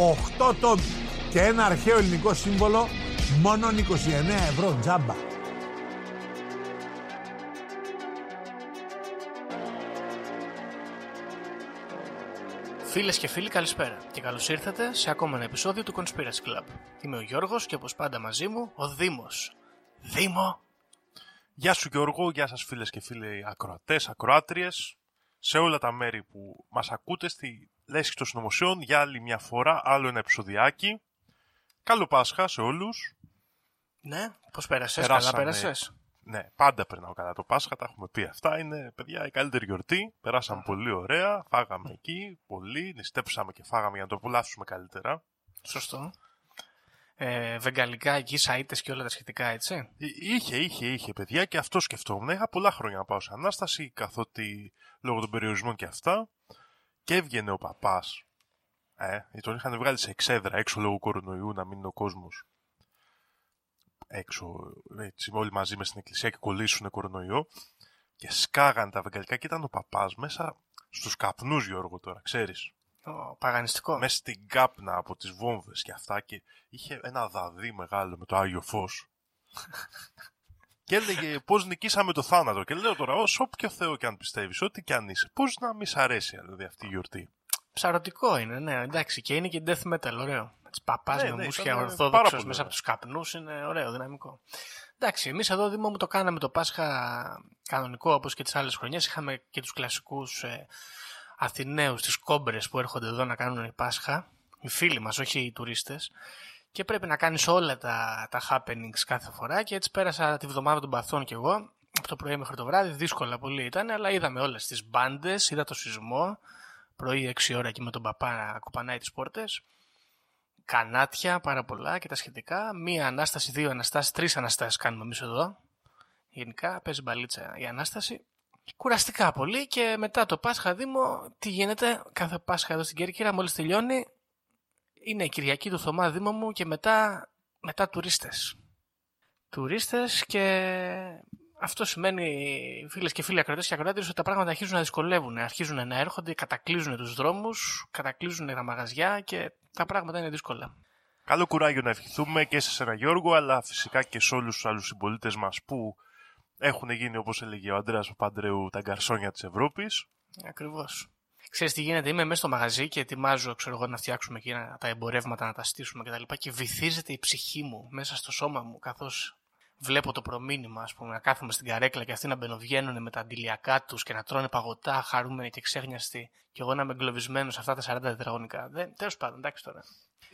8 τόμοι και ένα αρχαίο ελληνικό σύμβολο μόνο 29 ευρώ τζάμπα Φίλες και φίλοι καλησπέρα και καλώς ήρθατε σε ακόμα ένα επεισόδιο του Conspiracy Club. Είμαι ο Γιώργος και όπως πάντα μαζί μου ο Δήμος. Δήμο! Γεια σου Γιώργο, γεια σας φίλες και φίλοι ακροατές, ακροάτριες, σε όλα τα μέρη που μας ακούτε στη Λέσχη των Συνωμοσιών για άλλη μια φορά, άλλο ένα επεισοδιάκι. Καλό Πάσχα σε όλους. Ναι, πώς πέρασες, Περάσαμε. καλά πέρασες; Ναι, πάντα περνάω καλά το Πάσχα, τα έχουμε πει αυτά. Είναι, παιδιά, η καλύτερη γιορτή. Περάσαμε πολύ ωραία, φάγαμε εκεί πολύ, νηστέψαμε και φάγαμε για να το απολαύσουμε καλύτερα. Σωστό. Ε, βεγγαλικά εκεί, σαΐτες και όλα τα σχετικά, έτσι. Ε, Είχε, είχε, είχε παιδιά και αυτό σκεφτόμουν. Είχα πολλά χρόνια να πάω σε Ανάσταση, καθότι λόγω των περιορισμών και αυτά. Και έβγαινε ο παπάς. Ε, τον είχαν βγάλει σε εξέδρα έξω λόγω κορονοϊού να μην είναι ο κόσμος. Έξω, έτσι, όλοι μαζί μες στην εκκλησία και κολλήσουν κορονοϊό. Και σκάγαν τα βεγγαλικά και ήταν ο παπάς μέσα στους καπνούς, Γιώργο, τώρα, ξέρεις. Ο παγανιστικό. Μέσα στην κάπνα από τις βόμβες και αυτά και είχε ένα δαδί μεγάλο με το Άγιο Φως. Και έλεγε πώς νικήσαμε το θάνατο. Και λέω τώρα, ως όποιο Θεό και αν πιστεύεις, ό,τι και αν είσαι, πώς να μη σ' αρέσει δηλαδή αυτή η γιορτή. Ψαρωτικό είναι, ναι, εντάξει. Και είναι και death metal, ωραίο. Έτσι, παπάς Ναι, με ναι, μουσια ήταν πάρα ορθόδοξος πολύ μέσα από ωραίο. τους καπνούς είναι ωραίο, δυναμικό. Εντάξει, εμείς εδώ Δήμο μου το κάναμε το Πάσχα κανονικό όπως και τις άλλες χρονιές. Είχαμε και τους κλασικούς ε, Αθηναίους, τις κόμπρες που έρχονται εδώ να κάνουν Πάσχα. Οι φίλοι μας, όχι οι τουρίστες. Και πρέπει να κάνεις όλα τα, τα happenings κάθε φορά και έτσι πέρασα τη βδομάδα των παθών κι εγώ. Από το πρωί μέχρι το βράδυ, δύσκολα πολύ ήταν, αλλά είδαμε όλες τις μπάντες, είδα το σεισμό, πρωί 6 ώρα και με τον παπά να κουπανάει τις πόρτες. Κανάτια, πάρα πολλά και τα σχετικά. Μία ανάσταση, δύο αναστάσεις, τρεις αναστάσεις κάνουμε εμείς εδώ. Γενικά παίζει μπαλίτσα η ανάσταση. Κουραστικά πολύ και μετά το Πάσχα Δήμο, τι γίνεται, κάθε Πάσχα εδώ στην Κέρκυρα, μόλις τελειώνει, είναι η Κυριακή του Θωμά Δήμο μου και μετά, μετά τουρίστες. Τουρίστες και αυτό σημαίνει, φίλες και φίλοι ακροατές και ακροάτες, ότι τα πράγματα αρχίζουν να δυσκολεύουν, αρχίζουν να έρχονται, κατακλείζουν τους δρόμους, κατακλείζουν τα μαγαζιά και τα πράγματα είναι δύσκολα. Καλό κουράγιο να ευχηθούμε και σε σένα Γιώργο, αλλά φυσικά και σε όλους τους άλλους συμπολίτες μας που έχουν γίνει, όπως έλεγε ο Αντρέας Παπαντρέου, τα γκαρσόνια της Ευρώπης. Ακριβώς. Ξέρεις τι γίνεται, είμαι μέσα στο μαγαζί και ετοιμάζω ξέρω εγώ, να φτιάξουμε εκεί να- τα εμπορεύματα, να τα στήσουμε κτλ. Και, και βυθίζεται η ψυχή μου μέσα στο σώμα μου καθώς βλέπω το προμήνυμα, ας πούμε, να κάθομαι στην καρέκλα και αυτοί να μπαινοβγαίνουν με τα αντιλιακά τους και να τρώνε παγωτά, χαρούμενοι και ξέχνιαστοι. Και εγώ να είμαι εγκλωβισμένος σε αυτά τα 40 τετραγωνικά. Δεν, τέλος πάντων, εντάξει τώρα.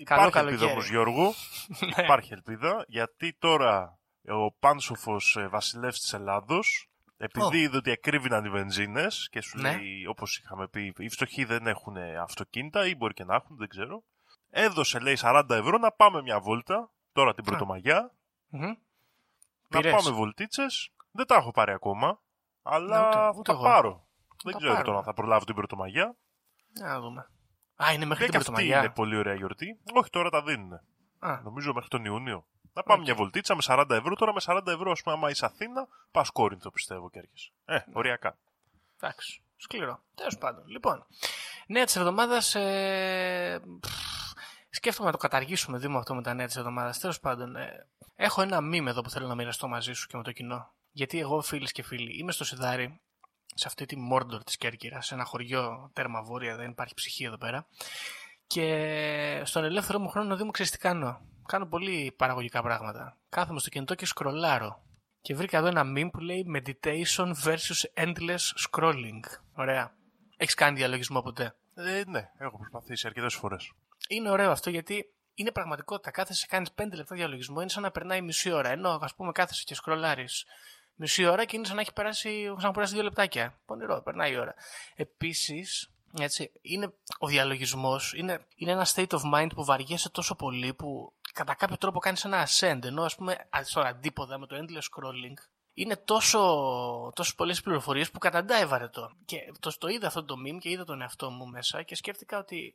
Καλό Υπάρχει ελπίδα καλοκαίρι. όμως Γιώργο, Ναι. υπάρχει ελπίδα, γιατί τώρα ο πάνσοφος ε, βασιλεύς της Ελλάδος, επειδή Ω. είδε ότι εκρύβηναν οι βενζίνες και σου Ναι. λέει, όπως είχαμε πει, οι φτωχοί δεν έχουν αυτοκίνητα ή μπορεί και να έχουν, δεν ξέρω, έδωσε λέει 40 ευρώ να πάμε μια βόλτα, τώρα την Πρωτομαγιά, Μμμ. να Πήρες. πάμε βολτίτσες, δεν τα έχω πάρει ακόμα, αλλά Ναι, ούτε- θα ούτε τα εγώ. πάρω. Δεν τα ξέρω πάρουμε. τώρα αν θα προλάβω την Πρωτομαγιά. Να δούμε. Α, είναι μέχρι Ναι, την και αυτή Πρωτομαγιά. είναι πολύ ωραία γιορτή. Όχι, τώρα τα δίνουν. Α, Νομίζω μέχρι τον Ιούνιο. Να πάμε μια βολτίτσα με 40 ευρώ. Τώρα με 40 ευρώ, ας πούμε, άμα είσαι Αθήνα, πας Κόρινθο πιστεύω και έρχεσαι. Ε, οριακά. Εντάξει. Σκληρό. Τέλος πάντων. Λοιπόν, νέα της εβδομάδας. Ε, πφ, σκέφτομαι να το καταργήσουμε Δήμο αυτό με τα νέα της εβδομάδας. Τέλος πάντων, ε, έχω ένα μήνυμα εδώ που θέλω να μοιραστώ μαζί σου και με το κοινό. Γιατί εγώ, φίλες και φίλοι, είμαι στο Σιδάρι, σε αυτή τη Μόρντορ της Κέρκυρας, σε ένα χωριό τέρμα βόρεια, δεν υπάρχει ψυχή εδώ πέρα. Και στον ελεύθερο μου χρόνο να δούμε ξέρεις τι κάνω. Κάνω πολύ παραγωγικά πράγματα. Κάθομαι στο κινητό και σκρολάρω. Και βρήκα εδώ ένα meme που λέει Meditation versus Endless Scrolling. Ωραία. Έχεις κάνει διαλογισμό ποτέ; Ε, ναι, έχω προσπαθήσει αρκετές φορές. Είναι ωραίο αυτό γιατί είναι πραγματικότητα. Κάθεσαι, κάνεις 5 λεπτά διαλογισμό, είναι σαν να περνάει μισή ώρα. Ενώ ας πούμε κάθεσαι και σκρολάρεις μισή ώρα και είναι σαν να έχει περάσει, σαν να περάσει δύο λεπτάκια. Πονηρό, περνάει η ώρα. Επίσης, έτσι, είναι ο διαλογισμός είναι, είναι ένα state of mind που βαριέσαι τόσο πολύ που κατά κάποιο τρόπο κάνεις ένα ascend. Ενώ ας πούμε στον αντίποδα με το endless scrolling είναι τόσο, τόσο πολλές πληροφορίες που καταντάει βαρετό. Και το, το είδα αυτό το meme και είδα τον εαυτό μου μέσα και σκέφτηκα ότι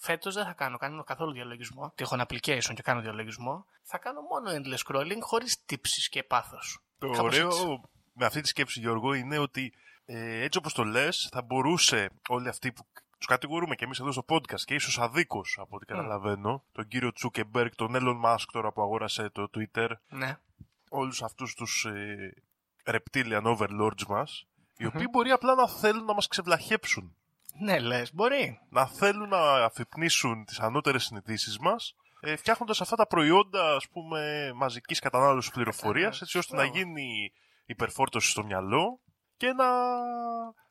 φέτος δεν θα κάνω, κάνω καθόλου διαλογισμό. Τι έχω ένα application και κάνω διαλογισμό. Θα κάνω μόνο endless scrolling χωρίς τύψεις και πάθος. Το Κάπως ωραίο έτσι. με αυτή τη σκέψη, Γιώργο, είναι ότι ε, έτσι όπως το λες, θα μπορούσε όλοι αυτοί που τους κατηγορούμε και εμείς εδώ στο podcast και ίσως αδίκως από ό,τι καταλαβαίνω, τον κύριο Τσούκεμπεργκ, τον Elon Musk τώρα που αγόρασε το Twitter, Ναι. όλους αυτούς τους ε, reptilian overlords μας, οι οποίοι μπορεί απλά να θέλουν να μας ξεβλαχέψουν. Ναι, λες, μπορεί. Να θέλουν να αφυπνίσουν τις ανώτερες συνειδήσεις μας, ε, φτιάχνοντας αυτά τα προϊόντα, ας πούμε, μαζικής κατανάλωσης πληροφορίας, έτσι ώστε να Μπράβο. γίνει υπερφόρτωση στο μυαλό και να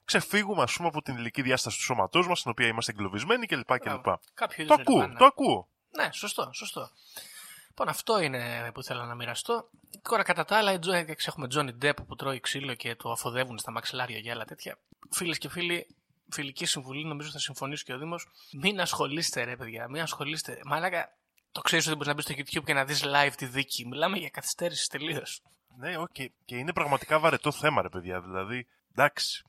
ξεφύγουμε, ας πούμε, από την ηλική διάσταση του σώματός μας, στην οποία είμαστε εγκλωβισμένοι κλπ. κλπ. Μπράβο. Κάποιο Το είδους ακούω, nirvana. το ακούω. Ναι, σωστό, σωστό. Λοιπόν, αυτό είναι που ήθελα να μοιραστώ. Τώρα, κατά τα άλλα, η Τζο- εντάξει, έχουμε Τζόνι Ντέπ που τρώει ξύλο και το αφοδεύουν στα μαξιλάρια για άλλα τέτοια. Φίλες και φίλοι, φιλική συμβουλή, νομίζω θα συμφωνήσω και ο Δήμος. Μην ασχολείστε, ρε παιδιά, μην ασχολείστε. Μαλάκα, το ξέρεις ότι μπορείς να μπεις στο YouTube και να δεις live τη δίκη. Μιλάμε για καθυστέρησης τελείως. Ναι, οκ. Και είναι πραγματικά βαρετό θέμα, ρε παιδιά. Δηλαδή, εντάξει.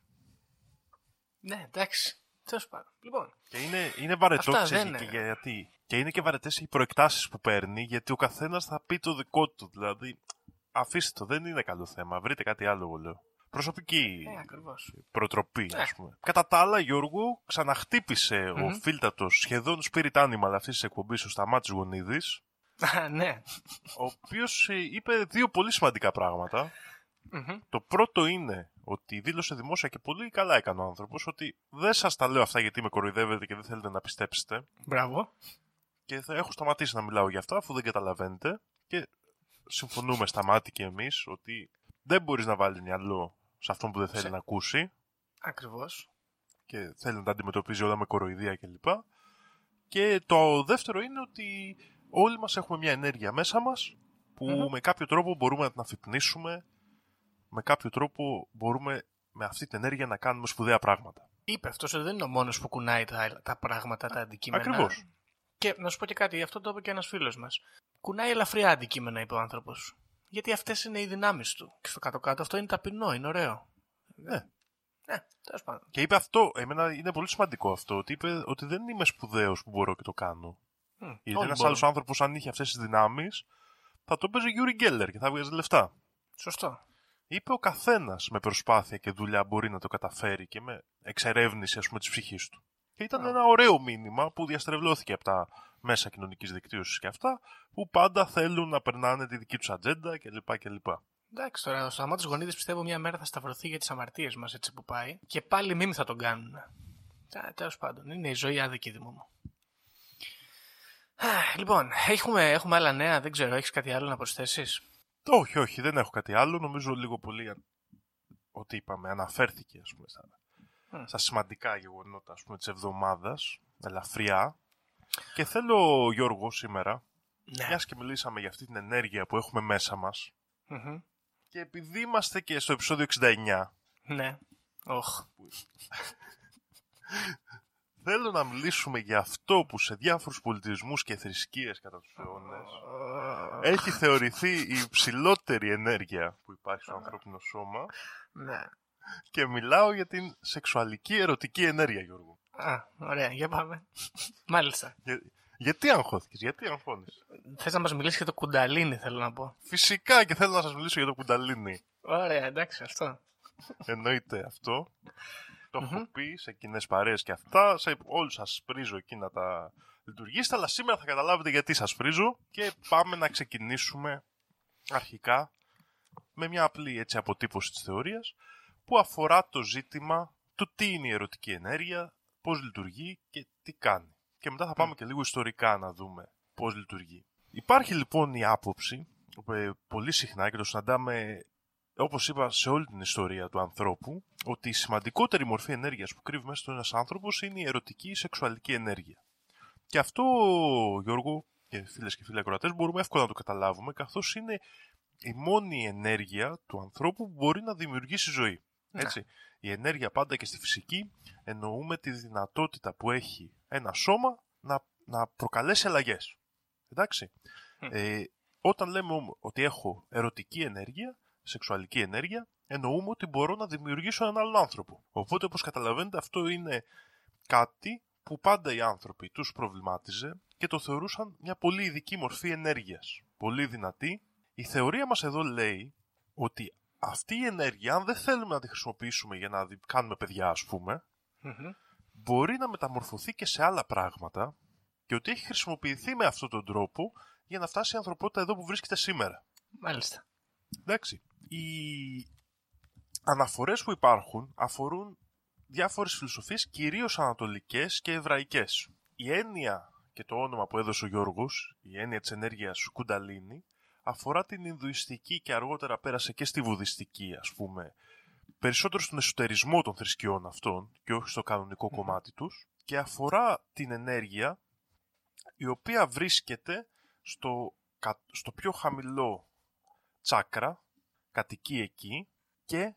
Ναι, εντάξει. Τέλος πάντων. Λοιπόν, Και είναι, είναι βαρετός, Αυτά ξέρεις, δεν και είναι. γιατί. Και είναι και βαρετές οι προεκτάσεις που παίρνει, γιατί ο καθένας θα πει το δικό του. Δηλαδή, αφήστε το, δεν είναι καλό θέμα. Βρείτε κάτι άλλο, εγώ λέω. Προσωπική ε, ακριβώς. προτροπή, Ναι. ας πούμε. Κατά τα άλλα, Γιώργο, ξαναχτύπησε ο φίλτατος σχεδόν spirit animal αυτής της εκπομπής, ο Σταμάτης Γονίδης, ναι. ο οποίος ε, είπε δύο πολύ σημαντικά πράγματα. Μμμ. Το πρώτο είναι ότι δήλωσε δημόσια και πολύ καλά έκανε ο άνθρωπος ότι δεν σας τα λέω αυτά γιατί με κοροϊδεύετε και δεν θέλετε να πιστέψετε Μπράβο. και θα έχω σταματήσει να μιλάω για αυτά αφού δεν καταλαβαίνετε και συμφωνούμε στα μάτια και εμείς ότι δεν μπορείς να βάλεις μυαλό σε αυτόν που δεν θέλει Σε- να ακούσει Ακριβώς. και θέλει να τα αντιμετωπίζει όλα με κοροϊδία κλπ. Και το δεύτερο είναι ότι όλοι μας έχουμε μια ενέργεια μέσα μας που Μμμ. με κάποιο τρόπο μπορούμε να την αφυπνίσουμε, με κάποιο τρόπο μπορούμε με αυτή την ενέργεια να κάνουμε σπουδαία πράγματα. Είπε αυτός ότι δεν είναι ο μόνος που κουνάει τα, τα πράγματα, τα αντικείμενα. Ακριβώς. Και να σου πω και κάτι, αυτό το είπε και ένας φίλος μας. Κουνάει ελαφριά αντικείμενα, είπε ο άνθρωπος. Γιατί αυτές είναι οι δυνάμεις του. Και στο κάτω-κάτω αυτό είναι ταπεινό, είναι ωραίο. Ναι. Ναι, τέλος πάντων. Και είπε αυτό, εμένα είναι πολύ σημαντικό αυτό, ότι είπε ότι δεν είμαι σπουδαίος που μπορώ και το κάνω. Μμ, Γιατί όλοι ένας μπορούν. άλλος άνθρωπος, αν είχε αυτές τις δυνάμεις, θα το παίζει Γιούρι Γκέλλερ και θα βγάζει λεφτά. Σωστό. Είπε ο καθένας με προσπάθεια και δουλειά μπορεί να το καταφέρει και με εξερεύνηση ας πούμε τη ψυχή του. Και ήταν ένα ωραίο μήνυμα που διαστρεβλώθηκε από τα μέσα κοινωνικής δικτύωσης και αυτά, που πάντα θέλουν να περνάνε τη δική τους ατζέντα κλπ. κλπ. Εντάξει τώρα, ο Σταμάτη Γονίδη πιστεύω μια μέρα θα σταυρωθεί για τις αμαρτίες μας έτσι που πάει. Και πάλι μήνυ θα τον κάνουν. Τέλος πάντων, είναι η ζωή άδικη δημού μου. Α, Λοιπόν, έχουμε, έχουμε άλλα νέα, δεν ξέρω, έχεις κάτι άλλο να προσθέσεις; Όχι, όχι, δεν έχω κάτι άλλο. Νομίζω λίγο πολύ αν- ότι είπαμε, αναφέρθηκε ας πούμε, στα, Μμ. στα σημαντικά γεγονότα ας πούμε, της εβδομάδας, ελαφριά. Και θέλω, Γιώργο, σήμερα, Ναι. μιας και μιλήσαμε για αυτή την ενέργεια που έχουμε μέσα μας, Μμμ. και επειδή είμαστε και στο επεισόδιο 69, Ναι. Οχ. Θέλω να μιλήσουμε για αυτό που σε διάφορους πολιτισμούς και θρησκείες κατά τους αιώνες έχει θεωρηθεί η υψηλότερη ενέργεια που υπάρχει στο ανθρώπινο σώμα Ναι. και μιλάω για την σεξουαλική ερωτική ενέργεια, Γιώργο. Α, ωραία, για πάμε. Μάλιστα. Για- γιατί αγχώθηκες, γιατί αγχώνεις. Θες να μας μιλήσεις για το κουνταλίνι, θέλω να πω. Φυσικά και θέλω να σας μιλήσω για το κουνταλίνι. Ωραία, εντάξει, αυτό. Εννοείται αυτό. Το έχω πει σε κοινές παρέες και αυτά. Σε όλους σας πρίζω εκεί να τα λειτουργήσετε. Αλλά σήμερα θα καταλάβετε γιατί σας πρίζω. Και πάμε να ξεκινήσουμε αρχικά με μια απλή έτσι, αποτύπωση της θεωρίας που αφορά το ζήτημα του τι είναι η ερωτική ενέργεια, πώς λειτουργεί και τι κάνει. και μετά θα πάμε και λίγο ιστορικά να δούμε πώς λειτουργεί. Υπάρχει λοιπόν η άποψη, ε, πολύ συχνά και το συναντάμε όπως είπα σε όλη την ιστορία του ανθρώπου, ότι η σημαντικότερη μορφή ενέργειας που κρύβει μέσα στον ένας άνθρωπος είναι η ερωτική σεξουαλική ενέργεια. Και αυτό, Γιώργο και φίλες και φίλοι ακροατές, μπορούμε εύκολα να το καταλάβουμε, καθώς είναι η μόνη ενέργεια του ανθρώπου που μπορεί να δημιουργήσει ζωή. Ναι. Έτσι. Η ενέργεια πάντα και στη φυσική εννοούμε τη δυνατότητα που έχει ένα σώμα να, να προκαλέσει αλλαγές. Εντάξει. Μμ. Ε, όταν λέμε όμως ότι έχω ερωτική ενέργεια, σεξουαλική ενέργεια, εννοούμε ότι μπορώ να δημιουργήσω έναν άλλον άνθρωπο. Οπότε, όπως καταλαβαίνετε, αυτό είναι κάτι που πάντα οι άνθρωποι τους προβλημάτιζε και το θεωρούσαν μια πολύ ειδική μορφή ενέργειας. Πολύ δυνατή. Η θεωρία μας εδώ λέει ότι αυτή η ενέργεια, αν δεν θέλουμε να τη χρησιμοποιήσουμε για να δι- κάνουμε παιδιά, ας πούμε, Μμμ. μπορεί να μεταμορφωθεί και σε άλλα πράγματα και ότι έχει χρησιμοποιηθεί με αυτόν τον τρόπο για να φτάσει η ανθρωπότητα εδώ που βρίσκεται σήμερα. Μάλιστα. Εντάξει. Οι αναφορές που υπάρχουν αφορούν διάφορες φιλοσοφίες, κυρίως ανατολικές και εβραϊκές. Η έννοια και το όνομα που έδωσε ο Γιώργος, η έννοια της ενέργειας κουνταλίνη, αφορά την Ινδουιστική και αργότερα πέρασε και στη Βουδιστική, ας πούμε, περισσότερο στον εσωτερισμό των θρησκειών αυτών και όχι στο κανονικό κομμάτι τους και αφορά την ενέργεια η οποία βρίσκεται στο, κα- στο πιο χαμηλό τσάκρα, κατοικεί εκεί και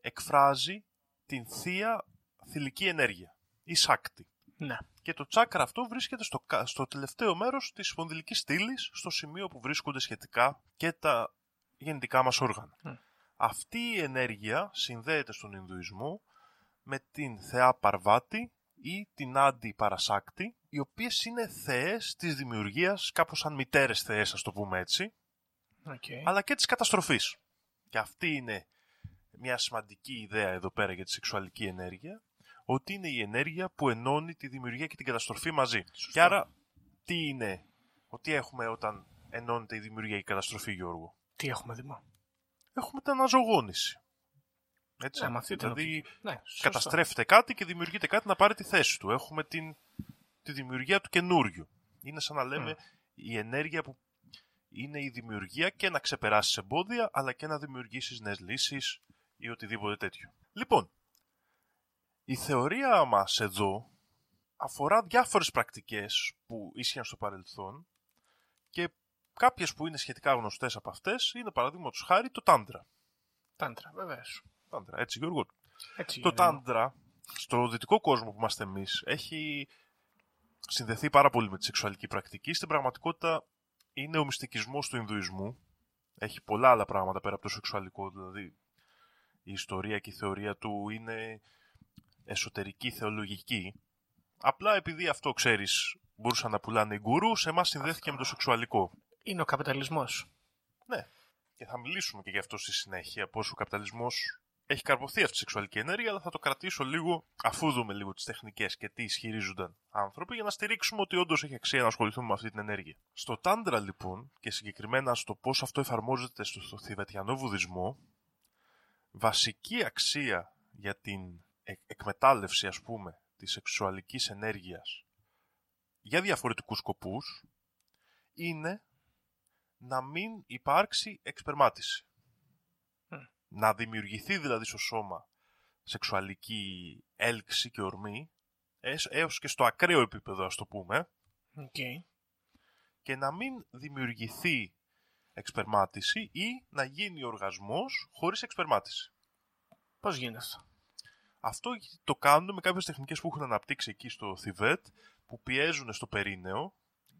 εκφράζει την θεία θηλυκή ενέργεια, η σάκτη. Ναι. Και το τσάκρα αυτό βρίσκεται στο, κα- στο τελευταίο μέρος της σπονδυλικής στήλης, στο σημείο που βρίσκονται σχετικά και τα γεννητικά μας όργανα. Μμ. Αυτή η ενέργεια συνδέεται στον Ινδουισμό με την θεά Παρβάτη ή την Άντι Παρασάκτη, οι οποίες είναι θεές της δημιουργίας, κάπως σαν μητέρες θεές, ας το πούμε έτσι, Οκ. αλλά και της καταστροφής. Και αυτή είναι μια σημαντική ιδέα εδώ πέρα για τη σεξουαλική ενέργεια, ότι είναι η ενέργεια που ενώνει τη δημιουργία και την καταστροφή μαζί. Και άρα, τι είναι, ότι έχουμε όταν ενώνεται η δημιουργία και η καταστροφή, Γιώργο; Τι έχουμε δημό. Έχουμε την αναζωογόνηση. Έτσι. Ναι, με αυτή την δηλαδή, οπτική. Ναι, σωστό. καταστρέφεται κάτι και δημιουργείται κάτι να πάρει τη θέση του. Έχουμε την, τη δημιουργία του καινούριου. Είναι σαν να λέμε η ενέργεια που είναι η δημιουργία και να ξεπεράσεις εμπόδια, αλλά και να δημιουργήσεις νέες λύσεις ή οτιδήποτε τέτοιο. Λοιπόν, η θεωρία μας εδώ αφορά διάφορες πρακτικές που ίσχυαν στο παρελθόν και κάποιες που είναι σχετικά γνωστές από αυτές είναι παραδείγματος χάρη το τάντρα. Τάντρα, βεβαίως. Τάντρα, έτσι Γιώργο. Έτσι. Το είναι. τάντρα, στο δυτικό κόσμο που είμαστε εμείς, έχει συνδεθεί πάρα πολύ με τη σεξουαλική πρακτική. Στην πραγματικότητα είναι ο μυστικισμός του Ινδουισμού. Έχει πολλά άλλα πράγματα πέρα από το σεξουαλικό, δηλαδή η ιστορία και η θεωρία του είναι εσωτερική, θεολογική. Απλά επειδή αυτό, ξέρεις, μπορούσαν να πουλάνε οι γκουρού, σε εμάς συνδέθηκε με το σεξουαλικό. Είναι ο καπιταλισμός. Ναι. Και θα μιλήσουμε και γι' αυτό στη συνέχεια, πώς ο καπιταλισμός έχει καρποθεί αυτή τη σεξουαλική ενέργεια, αλλά θα το κρατήσω λίγο αφού δούμε λίγο τις τεχνικές και τι ισχυρίζονταν άνθρωποι, για να στηρίξουμε ότι όντως έχει αξία να ασχοληθούμε με αυτή την ενέργεια. Στο Τάντρα, λοιπόν, και συγκεκριμένα στο πώς αυτό εφαρμόζεται στο, στο Θηβετιανό Βουδισμό, βασική αξία για την εκ- εκμετάλλευση, ας πούμε, της σεξουαλικής ενέργειας για διαφορετικούς σκοπούς είναι να μην υπάρξει εξπερμάτιση. Μμ. Να δημιουργηθεί δηλαδή στο σώμα σεξουαλική έλξη και ορμή έσ- έως και στο ακραίο επίπεδο ας το πούμε Οκ. και να μην δημιουργηθεί εξπερμάτιση ή να γίνει οργασμός χωρίς εξπερμάτιση. Πώς γίνεται αυτό; Αυτό το κάνουν με κάποιες τεχνικές που έχουν αναπτύξει εκεί στο Θιβέτ που πιέζουν στο περίνεο.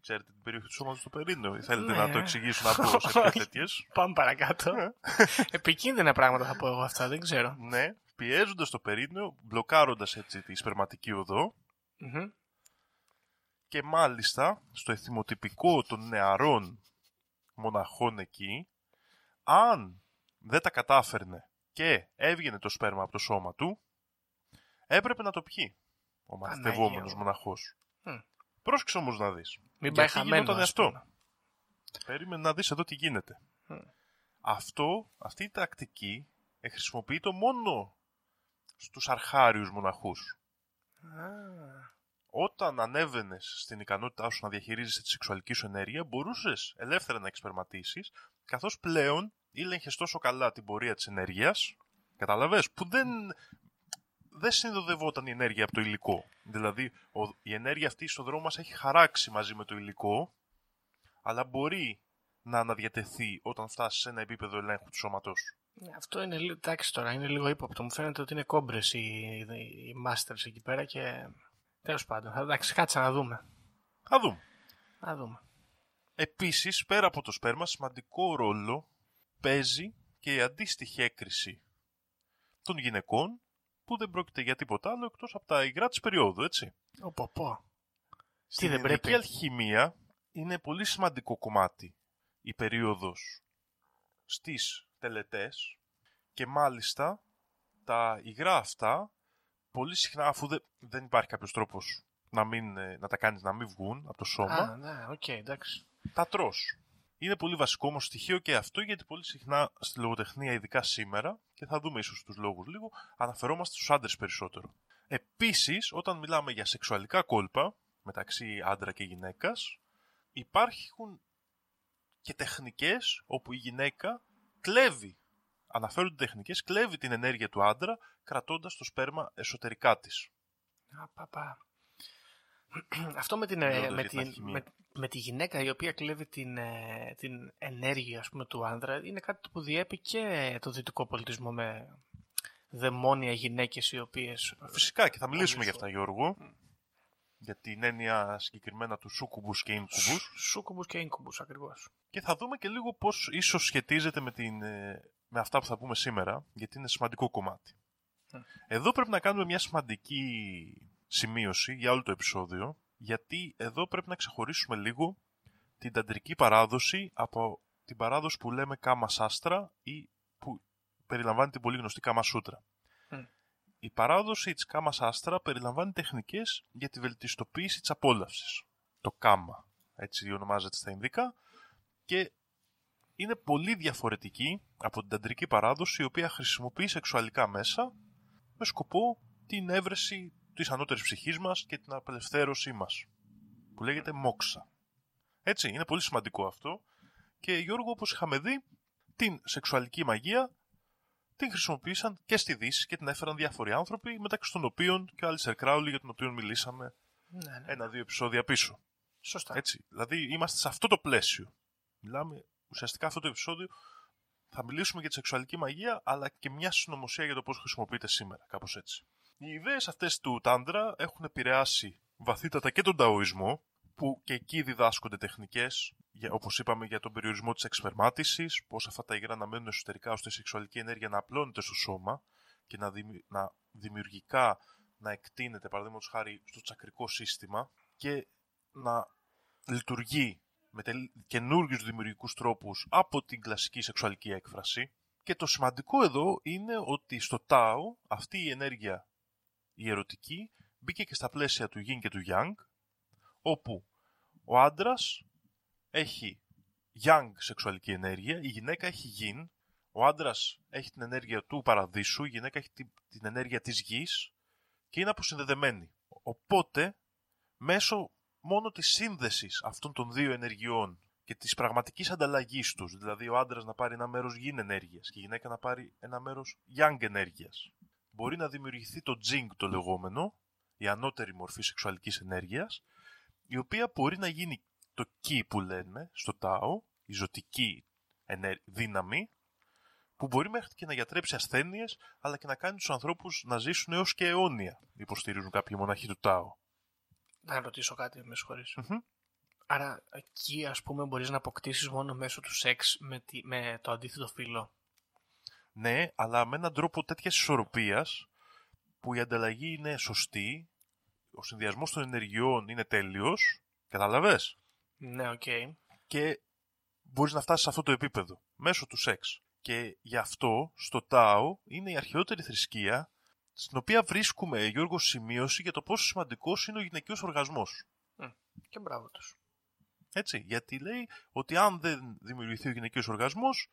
Ξέρετε την περιοχή του σώματος στο περίνεο. ή Θέλετε Ναι. να το εξηγήσω να πω σε ποιες τέτοιες; Πάμε παρακάτω. Ναι. Επικίνδυνα πράγματα θα πω εγώ αυτά, δεν ξέρω. Ναι, πιέζοντας το περίνεο, μπλοκάροντας έτσι τη σπερματική οδό Μμμ. και μάλιστα στο εθιμοτυπικό των νεαρών μοναχών εκεί, αν δεν τα κατάφερνε και έβγαινε το σπέρμα από το σώμα του, έπρεπε να το πιει ο μαθητευόμενος Παναγία μου. μοναχός. Μμ. Πρόσεξε όμως να δεις. Μην Γιατί πάει χαμένος. γινόταν ας αυτό. πούμε. Περίμενε να δεις εδώ τι γίνεται. Μμ. Αυτό, αυτή η τακτική ε, χρησιμοποιείται μόνο στους αρχάριους μοναχούς. Α, όταν ανέβαινες στην ικανότητά σου να διαχειρίζεσαι τη σεξουαλική σου ενέργεια, μπορούσες ελεύθερα να εξπερματίσεις, καθώς πλέον ήλεγχες τόσο καλά την πορεία της ενέργειας, καταλαβέ, που δεν, δεν συνδεδευόταν η ενέργεια από το υλικό. Δηλαδή, ο- η ενέργεια αυτή στο δρόμο μας έχει χαράξει μαζί με το υλικό, αλλά μπορεί να αναδιατεθεί όταν φτάσει σε ένα επίπεδο ελέγχου του σώματό σου. Ναι, Αυτό είναι λίγο, εντάξει τώρα, είναι λίγο ύποπτο. Μου φαίνεται ότι είναι κόμπρες οι, οι masters εκεί πέρα και τέλος πάντων. Θα εντάξει, κάτσε να δούμε. Θα δούμε. Να δούμε. Επίσης, πέρα από το σπέρμα, σημαντικό ρόλο παίζει και η αντίστοιχη έκρηση των γυναικών που δεν πρόκειται για τίποτα άλλο εκτός από τα υγρά της περίοδου, έτσι. Οπό, πω. Στην δεν γυναική πρέπει; αλχημία είναι πολύ σημαντικό κομμάτι η περίοδος στις τελετές και μάλιστα τα υγρά αυτά πολύ συχνά αφού δεν, δεν υπάρχει κάποιος τρόπος να, μην, ε, να τα κάνεις να μην βγουν από το σώμα Α, ναι, οκ, εντάξει. τα τρως. Είναι πολύ βασικό όμως στοιχείο και αυτό γιατί πολύ συχνά στη λογοτεχνία, ειδικά σήμερα, και θα δούμε ίσως τους λόγους λίγο, αναφερόμαστε στους άντρες περισσότερο. Επίσης, όταν μιλάμε για σεξουαλικά κόλπα μεταξύ άντρα και γυναίκας, υπάρχουν και τεχνικές όπου η γυναίκα κλέβει, αναφέρονται τεχνικές, κλέβει την ενέργεια του άντρα κρατώντας το σπέρμα εσωτερικά της. Α, πα, πα. Αυτό με, την, ε, Μιλώντας με, για την την, αλχημία. με, με τη γυναίκα η οποία κλέβει την, ε, την ενέργεια ας πούμε, του άνδρα είναι κάτι που διέπει και το δυτικό πολιτισμό με δαιμόνια γυναίκες οι οποίες... Φυσικά και θα μιλήσουμε Πολύ για αυτά Γιώργο, για την έννοια συγκεκριμένα του σούκουμπους και ίνκουμπους. Σούκουμπους και ίνκουμπους ακριβώς. Και θα δούμε και λίγο πώς ίσως σχετίζεται με, την, ε, με αυτά που θα πούμε σήμερα, γιατί είναι σημαντικό κομμάτι. Εδώ πρέπει να κάνουμε μια σημαντική σημείωση για όλο το επεισόδιο, γιατί εδώ πρέπει να ξεχωρίσουμε λίγο την ταντρική παράδοση από την παράδοση που λέμε κάμα σάστρα ή που περιλαμβάνει την πολύ γνωστή κάμα σούτρα. Μμ. Η παράδοση της κάμα σάστρα περιλαμβάνει τεχνικές για τη βελτιστοποίηση της απόλαυσης. Το κάμα, έτσι ονομάζεται στα Ινδικά, και είναι πολύ διαφορετική από την ταντρική παράδοση η οποία χρησιμοποιεί σεξουαλικά μέσα με σκοπό την έβρεση της ανώτερης ψυχής μας και την απελευθέρωσή μας που λέγεται μόξα. Έτσι, είναι πολύ σημαντικό αυτό και Γιώργο όπως είχαμε δει την σεξουαλική μαγεία την χρησιμοποίησαν και στη Δύση και την έφεραν διάφοροι άνθρωποι μεταξύ των οποίων και ο Άλισερ Κράουλι για τον οποίο μιλήσαμε Ναι, ναι. ένα-δύο επεισόδια πίσω. Σωστά. Έτσι. Δηλαδή είμαστε σε αυτό το πλαίσιο. Μιλάμε ουσιαστικά αυτό το επεισόδιο. Θα μιλήσουμε για τη σεξουαλική μαγεία, αλλά και μια συνωμοσία για το πώς χρησιμοποιείται σήμερα. Κάπως έτσι. Οι ιδέες αυτές του Τάντρα έχουν επηρεάσει βαθύτατα και τον Ταοισμό, που και εκεί διδάσκονται τεχνικές, όπως είπαμε, για τον περιορισμό της εξπερμάτισης, πώς αυτά τα υγρά να μένουν εσωτερικά ώστε η σεξουαλική ενέργεια να απλώνεται στο σώμα και να, δημι- να δημιουργικά να εκτείνεται, παραδείγματος χάρη, στο τσακρικό σύστημα και να λειτουργεί με καινούριους δημιουργικούς τρόπους από την κλασική σεξουαλική έκφραση. Και το σημαντικό εδώ είναι ότι στο Τάο αυτή η ενέργεια η ερωτική μπήκε και στα πλαίσια του Yin και του Yang, όπου ο άντρας έχει Yang σεξουαλική ενέργεια, η γυναίκα έχει Yin, ο άντρας έχει την ενέργεια του παραδείσου, η γυναίκα έχει την, την ενέργεια της γης και είναι αποσυνδεδεμένοι. Οπότε, μέσω μόνο της σύνδεσης αυτών των δύο ενεργειών και της πραγματικής ανταλλαγής τους, δηλαδή ο άντρας να πάρει ένα μέρος yin ενέργειας και η γυναίκα να πάρει ένα μέρος yang ενέργειας, μπορεί να δημιουργηθεί το jing το λεγόμενο, η ανώτερη μορφή σεξουαλικής ενέργειας, η οποία μπορεί να γίνει το ki που λέμε στο τάο, η ζωτική ενέ- δύναμη, που μπορεί μέχρι και να γιατρέψει ασθένειες, αλλά και να κάνει τους ανθρώπους να ζήσουν έως και αιώνια, υποστηρίζουν κάποιοι μοναχοί του τάο. Να ρωτήσω κάτι, με συγχωρείς. Μμμ. Άρα εκεί ας πούμε μπορείς να αποκτήσεις μόνο μέσω του σεξ με, τη- με το αντίθετο φύλλο; Ναι, αλλά με έναν τρόπο τέτοιας ισορροπίας που η ανταλλαγή είναι σωστή, ο συνδυασμός των ενεργειών είναι τέλειος, καταλαβέ, Ναι, οκ. και μπορείς να φτάσεις σε αυτό το επίπεδο μέσω του σεξ. Και γι' αυτό στο Τάο είναι η αρχαιότερη θρησκεία στην οποία βρίσκουμε, Γιώργο, σημείωση για το πόσο σημαντικός είναι ο γυναικείος οργασμός. Και μπράβο τους. Έτσι, γιατί λέει ότι αν δεν δημιουργηθεί ο γυναικείος οργασμός,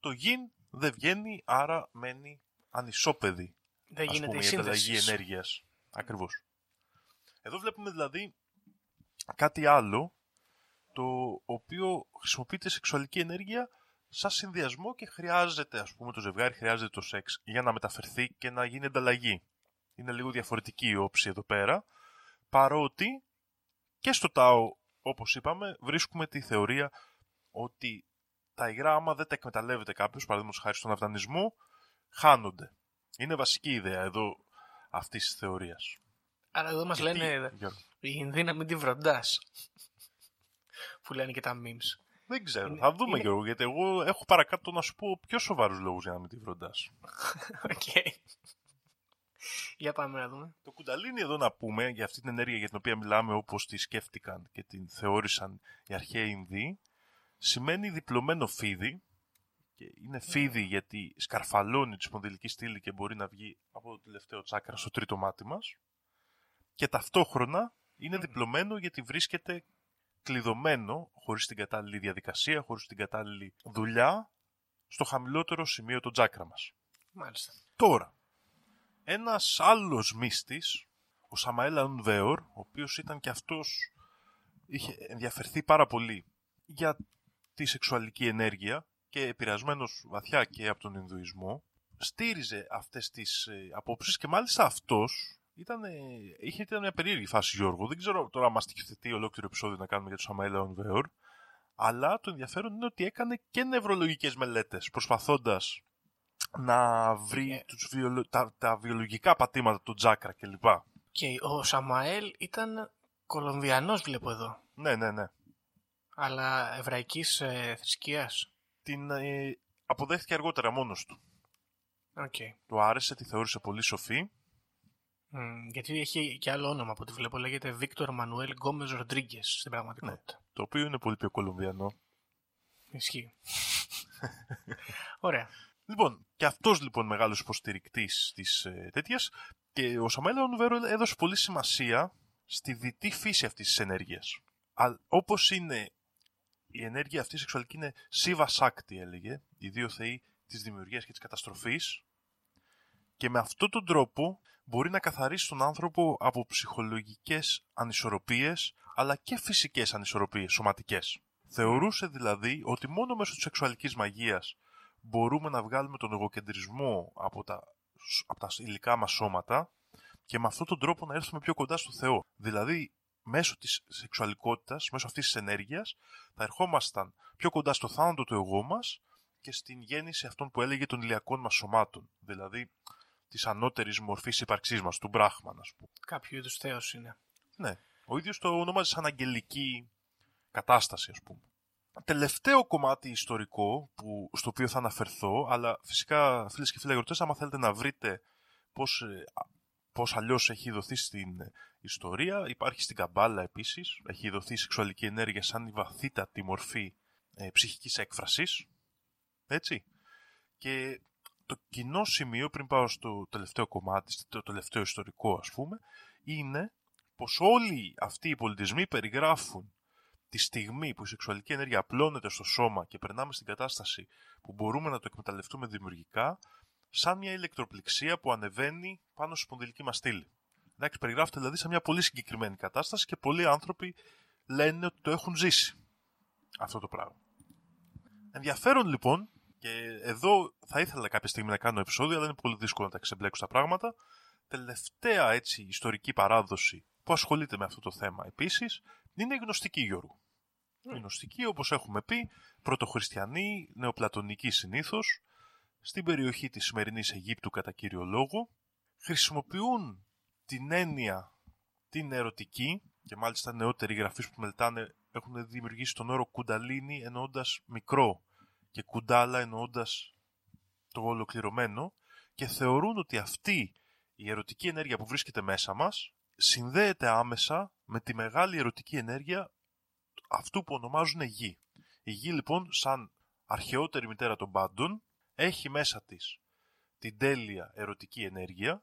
το γιν δεν βγαίνει, άρα μένει ανισόπεδη Δεν ας γίνεται πούμε, η η ανταλλαγή σύνδεση. ενέργειας. Ακριβώς. Εδώ βλέπουμε δηλαδή κάτι άλλο, το οποίο χρησιμοποιείται σεξουαλική ενέργεια σαν συνδυασμό και χρειάζεται, ας πούμε, το ζευγάρι χρειάζεται το σεξ για να μεταφερθεί και να γίνει ανταλλαγή. Είναι λίγο διαφορετική η όψη εδώ πέρα, παρότι και στο ΤΑΟ, όπως είπαμε, βρίσκουμε τη θεωρία ότι τα υγρά άμα δεν τα εκμεταλλεύεται κάποιος, παραδείγματος χάρη στον αυτανισμό, χάνονται. Είναι βασική ιδέα εδώ αυτής της θεωρίας. Αλλά εδώ μας Και λένε τι, Γιώργο; η Ινδία να μην τη βροντάς. Που λένε και τα memes. Δεν ξέρω. Είναι- θα δούμε, είναι- Γιώργο, γιατί εγώ έχω παρακάτω να σου πω πιο σοβαρούς λόγους για να μην τη βροντάς. Οκ. Για πάμε να δούμε. Το κουνταλίνι εδώ να πούμε για αυτή την ενέργεια για την οποία μιλάμε όπως τη σκέφτηκαν και την θεώρησαν οι αρχαίοι Ινδοί σημαίνει διπλωμένο φίδι και είναι φίδι γιατί σκαρφαλώνει τη σπονδυλική στήλη και μπορεί να βγει από το τελευταίο τσάκρα στο τρίτο μάτι μας και ταυτόχρονα είναι διπλωμένο γιατί βρίσκεται κλειδωμένο χωρίς την κατάλληλη διαδικασία, χωρίς την κατάλληλη δουλειά στο χαμηλότερο σημείο των τσάκρα μας. Μάλιστα. Τώρα, ένας άλλος μύστης, ο Σαμαέλ Ανβέορ, ο οποίος ήταν και αυτός, είχε ενδιαφερθεί πάρα πολύ για τη σεξουαλική ενέργεια και επηρεασμένος βαθιά και από τον Ινδουισμό, στήριζε αυτές τις ε, απόψεις και μάλιστα αυτός ήταν, ε, είχε ήταν μια περίεργη φάση Γιώργο. Δεν ξέρω τώρα αν μας τυχθετεί ολόκληρο επεισόδιο να κάνουμε για τον Σαμαέλ Ανβέορ, αλλά το ενδιαφέρον είναι ότι έκανε και νευρολογικές μελέτες προσπαθώντας να βρει Ε. τους βιολο... τα, τα βιολογικά πατήματα του τσάκρα κλπ. Και ο Σαμαέλ ήταν Κολομβιανός βλέπω εδώ. Ναι, ναι, ναι. Αλλά εβραϊκής ε, θρησκείας. Την ε, αποδέχτηκε αργότερα μόνος του. Οκ. Του άρεσε, τη θεώρησε πολύ σοφή. Μμ, γιατί έχει και άλλο όνομα από ό,τι βλέπω. Λέγεται Βίκτορ Μανουέλ Γκόμες Ροντρίγκες στην πραγματικότητα. Το οποίο είναι πολύ πιο κολομβιανό. Ισχύει. Ωραία. Λοιπόν, και αυτός λοιπόν μεγάλος υποστηρικτής της ε, τέτοιας και ο Σαμέλ Ονβέρο έδωσε πολύ σημασία στη δυτή φύση αυτής της ενέργειας. Α, όπως είναι η ενέργεια αυτή η σεξουαλική είναι Σίβα Σάκτη έλεγε, οι δύο θεοί της δημιουργίας και της καταστροφής και με αυτόν τον τρόπο μπορεί να καθαρίσει τον άνθρωπο από ψυχολογικές ανισορροπίες αλλά και φυσικές ανισορροπίες, σωματικές. Θεωρούσε δηλαδή ότι μόνο μέσω της σεξουαλικής μαγείας μπορούμε να βγάλουμε τον εγωκεντρισμό από τα, από τα υλικά μας σώματα και με αυτόν τον τρόπο να έρθουμε πιο κοντά στο Θεό. Δηλαδή, μέσω της σεξουαλικότητας, μέσω αυτής της ενέργειας, θα ερχόμασταν πιο κοντά στο θάνατο του εγώ μας και στην γέννηση αυτών που έλεγε των ηλιακών μας σωμάτων. Δηλαδή, της ανώτερης μορφής ύπαρξής μας, του Μπράχμαν, ας πούμε. Κάποιο είδους θέος είναι. Ναι. Ο ίδιος το ονομάζει σαν αγγελική κατάσταση, ας πούμε. Τελευταίο κομμάτι ιστορικό που, στο οποίο θα αναφερθώ, αλλά φυσικά φίλες και φίλοι αγροτές, άμα θέλετε να βρείτε πώς, ε, α- πώς αλλιώς έχει δοθεί στην ε, ιστορία, υπάρχει στην Καμπάλα επίσης, έχει δοθεί η σεξουαλική ενέργεια σαν η βαθύτατη μορφή ε, ψυχικής έκφρασης, έτσι. Και το κοινό σημείο, πριν πάω στο τελευταίο κομμάτι, στο τελευταίο ιστορικό ας πούμε, είναι πως όλοι αυτοί οι πολιτισμοί περιγράφουν τη στιγμή που η σεξουαλική ενέργεια απλώνεται στο σώμα και περνάμε στην κατάσταση που μπορούμε να το εκμεταλλευτούμε δημιουργικά, σαν μια ηλεκτροπληξία που ανεβαίνει πάνω στη σπονδυλική μας στήλη. Εντάξει, περιγράφεται δηλαδή σε μια πολύ συγκεκριμένη κατάσταση και πολλοί άνθρωποι λένε ότι το έχουν ζήσει αυτό το πράγμα. Ενδιαφέρον λοιπόν, και εδώ θα ήθελα κάποια στιγμή να κάνω επεισόδιο, αλλά είναι πολύ δύσκολο να τα ξεμπλέξω τα πράγματα. Τελευταία έτσι ιστορική παράδοση που ασχολείται με αυτό το θέμα επίσης είναι η γνωστική Γιώργου. Η γνωστική, όπως έχουμε πει, πρωτοχριστιανοί, νεοπλατωνικοί συνήθως, στην περιοχή της σημερινής Αιγύπτου κατά κύριο λόγο, χρησιμοποιούν την έννοια την ερωτική και μάλιστα νεότεροι γραφείς που μελετάνε έχουν δημιουργήσει τον όρο κουνταλίνι εννοώντας μικρό και κουντάλα εννοώντας το ολοκληρωμένο και θεωρούν ότι αυτή η ερωτική ενέργεια που βρίσκεται μέσα μας συνδέεται άμεσα με τη μεγάλη ερωτική ενέργεια αυτού που ονομάζουν γη. Η γη λοιπόν σαν αρχαιότερη μητέρα των πάντων έχει μέσα της την τέλεια ερωτική ενέργεια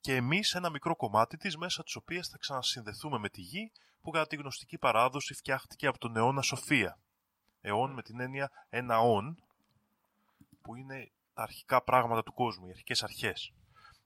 και εμείς ένα μικρό κομμάτι της μέσα της οποίας θα ξανασυνδεθούμε με τη γη που κατά τη γνωστική παράδοση φτιάχτηκε από τον αιώνα Σοφία. Αιών με την έννοια ένα όν που είναι τα αρχικά πράγματα του κόσμου, οι αρχικές αρχές.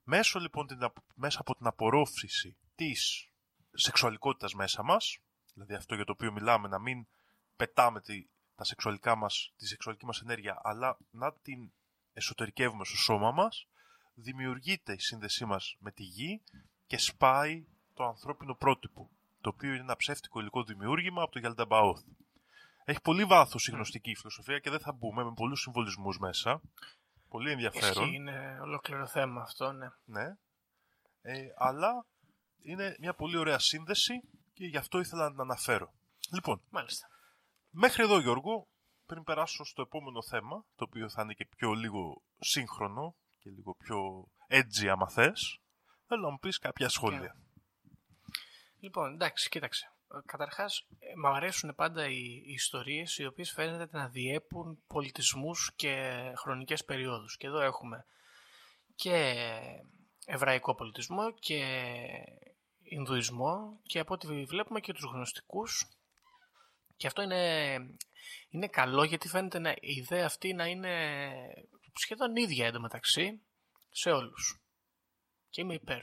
Μέσω λοιπόν την, απ- μέσα από την απορρόφηση της σεξουαλικότητας μέσα μας, δηλαδή αυτό για το οποίο μιλάμε, να μην πετάμε τη, τα σεξουαλικά μας, τη σεξουαλική μας ενέργεια, αλλά να την εσωτερικεύουμε στο σώμα μας, δημιουργείται η σύνδεσή μας με τη γη και σπάει το ανθρώπινο πρότυπο, το οποίο είναι ένα ψεύτικο υλικό δημιούργημα από το Γιαλνταμπαόθ. Έχει πολύ βάθος η γνωστική φιλοσοφία και δεν θα μπούμε με πολλούς συμβολισμούς μέσα. Πολύ ενδιαφέρον. Ισχύει, είναι ολόκληρο θέμα αυτό, ναι. Ναι. Ε, αλλά είναι μια πολύ ωραία σύνδεση και γι' αυτό ήθελα να την αναφέρω. Λοιπόν, Μάλιστα. μέχρι εδώ Γιώργο, πριν περάσω στο επόμενο θέμα, το οποίο θα είναι και πιο λίγο σύγχρονο και λίγο πιο edgy άμα θες, θέλω να μου πεις κάποια σχόλια. Λοιπόν, εντάξει, κοίταξε. Καταρχάς, μου αρέσουν πάντα οι, οι ιστορίες οι οποίες φαίνεται να διέπουν πολιτισμούς και χρονικές περιόδους. Και εδώ έχουμε και εβραϊκό πολιτισμό και Ινδουισμό και από ό,τι βλέπουμε και τους γνωστικούς και αυτό είναι, είναι καλό γιατί φαίνεται να, η ιδέα αυτή να είναι σχεδόν ίδια εντωμεταξύ σε όλους. Και είμαι υπέρ.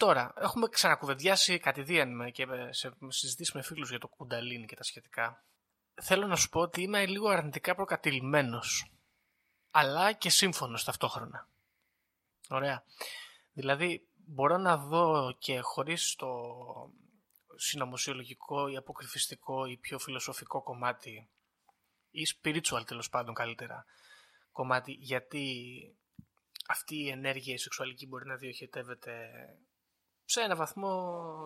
Τώρα, έχουμε ξανακουβεντιάσει κατηδίαν και σε συζητήσει με φίλους για το κουνταλίνι και τα σχετικά. Θέλω να σου πω ότι είμαι λίγο αρνητικά προκατηλημένος, αλλά και σύμφωνος ταυτόχρονα. Ωραία. Δηλαδή, μπορώ να δω και χωρίς το συνωμοσιολογικό ή αποκρυφιστικό ή πιο φιλοσοφικό κομμάτι ή spiritual τέλος πάντων καλύτερα κομμάτι γιατί αυτή η ενέργεια η σεξουαλική μπορεί να διοχετεύεται σε ένα βαθμό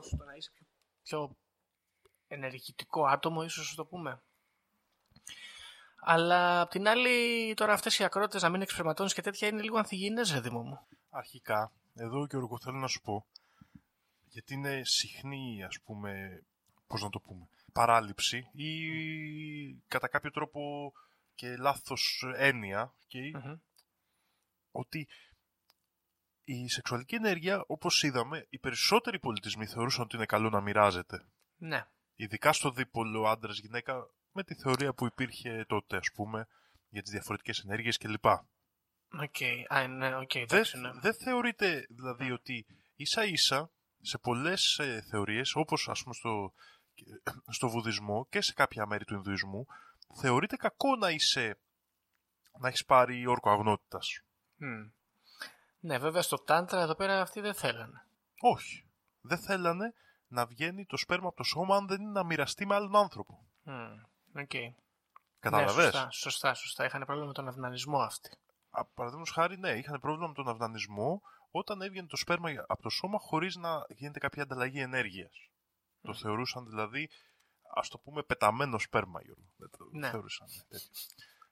στο να είσαι πιο, πιο ενεργητικό άτομο ίσως να το πούμε. Αλλά απ' την άλλη τώρα αυτές οι ακρότητες να μην εξπερματώνεις και τέτοια είναι λίγο ανθυγιεινές ρε Δήμο μου. Αρχικά, εδώ και εγώ θέλω να σου πω, γιατί είναι συχνή ας πούμε, πώς να το πούμε, παράληψη ή κατά κάποιο τρόπο και λάθος έννοια και ότι η σεξουαλική ενέργεια, όπως είδαμε, οι περισσότεροι πολιτισμοί θεωρούσαν ότι είναι καλό να μοιράζεται. Ναι. Ειδικά στο δίπολο άντρας-γυναίκα, με τη θεωρία που υπήρχε τότε, ας πούμε, για τις διαφορετικές ενέργειες κλπ. OK, okay. ναι, okay, δεν, ναι. δεν θεωρείται δηλαδή ότι ίσα ίσα σε πολλές ε, θεωρίες, όπως ας πούμε στο, στο βουδισμό και σε κάποια μέρη του Ινδουισμού, θεωρείται κακό να είσαι να έχεις πάρει όρκο αγνότητας. Mm. Ναι, βέβαια στο τάντρα εδώ πέρα αυτοί δεν θέλανε. Όχι. Δεν θέλανε να βγαίνει το σπέρμα από το σώμα αν δεν είναι να μοιραστεί με άλλον άνθρωπο. Mm. Okay. Καταλαβες. Ναι, σωστά, σωστά, σωστά. Είχαν πρόβλημα με τον αυνανισμό αυτοί. Παραδείγματος χάρη, ναι, είχαν πρόβλημα με τον αυνανισμό όταν έβγαινε το σπέρμα από το σώμα χωρίς να γίνεται κάποια ανταλλαγή ενέργειας. Το θεωρούσαν δηλαδή, ας το πούμε, πεταμένο σπέρμα, Γιώργο. Δεν το Ναι. θεωρούσαν τέτοιο.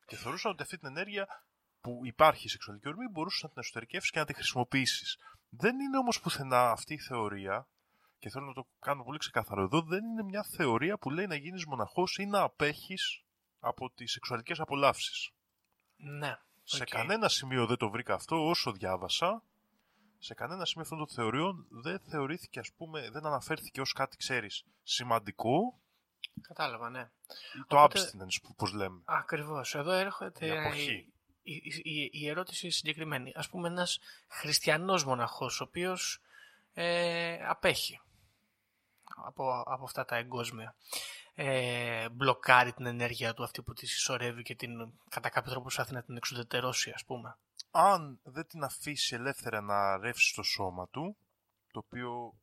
Και θεωρούσαν ότι αυτή την ενέργεια που υπάρχει η σεξουαλική ορμή μπορούσες να την εσωτερικεύσεις και να τη χρησιμοποιήσεις. Δεν είναι όμως πουθενά αυτή η θεωρία, και θέλω να το κάνω πολύ ξεκάθαρο εδώ, δεν είναι μια θεωρία που λέει να γίνεις μοναχός ή να απέχεις από τις σεξουαλικές απολαύσεις. Ναι. Σε οκ. κανένα σημείο δεν το βρήκα αυτό όσο διάβασα. Σε κανένα σημείο αυτών των θεωριών δεν θεωρήθηκε, ας πούμε, δεν αναφέρθηκε ως κάτι, ξέρεις, σημαντικό Κατάλαβα, ναι. ή το Οπότε- abstinence, που, πώς λέμε. Ακριβώς. Εδώ έρχεται Η η, αποχή. Η, η- η ερώτηση συγκεκριμένη. Ας πούμε ένας χριστιανός μοναχός, ο οποίος ε, απέχει από, από αυτά τα εγκόσμια. Ε, μπλοκάρει την ενέργεια του αυτή που της συσσωρεύει και την, κατά κάποιο τρόπο προσπαθεί να την εξουδετερώσει, ας πούμε. Αν δεν την αφήσει ελεύθερα να ρεύσει στο σώμα του, το οποίο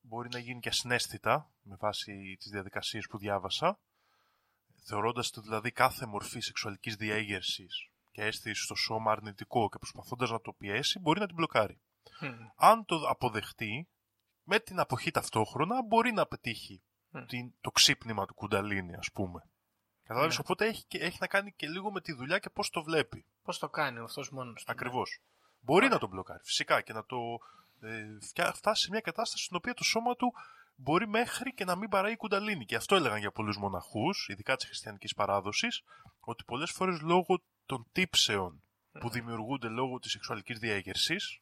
μπορεί να γίνει και ασυναίσθητα, με βάση τις διαδικασίες που διάβασα, θεωρώντας το δηλαδή κάθε μορφή σεξουαλικής διέγερσης και αίσθηση στο σώμα αρνητικό και προσπαθώντας να το πιέσει, μπορεί να την μπλοκάρει. Μμμ. αν το αποδεχτεί, με την αποχή ταυτόχρονα μπορεί να πετύχει Μμ. την, το ξύπνημα του κουνταλίνι, ας πούμε. Καταλάβεις, Ναι. οπότε έχει, και- έχει να κάνει και λίγο με τη δουλειά και πώς το βλέπει. Πώς το κάνει αυτός μόνος του. Ακριβώς. Μπορεί να τον μπλοκάρει, φυσικά, και να το ε, φτιά- φτάσει σε μια κατάσταση στην οποία το σώμα του μπορεί μέχρι και να μην παράγει κουνταλίνι. Και αυτό έλεγαν για πολλούς μοναχούς, ειδικά της χριστιανικής παράδοσης, ότι πολλές φορές λόγω των τύψεων που δημιουργούνται λόγω της σεξουαλικής διέγερσης,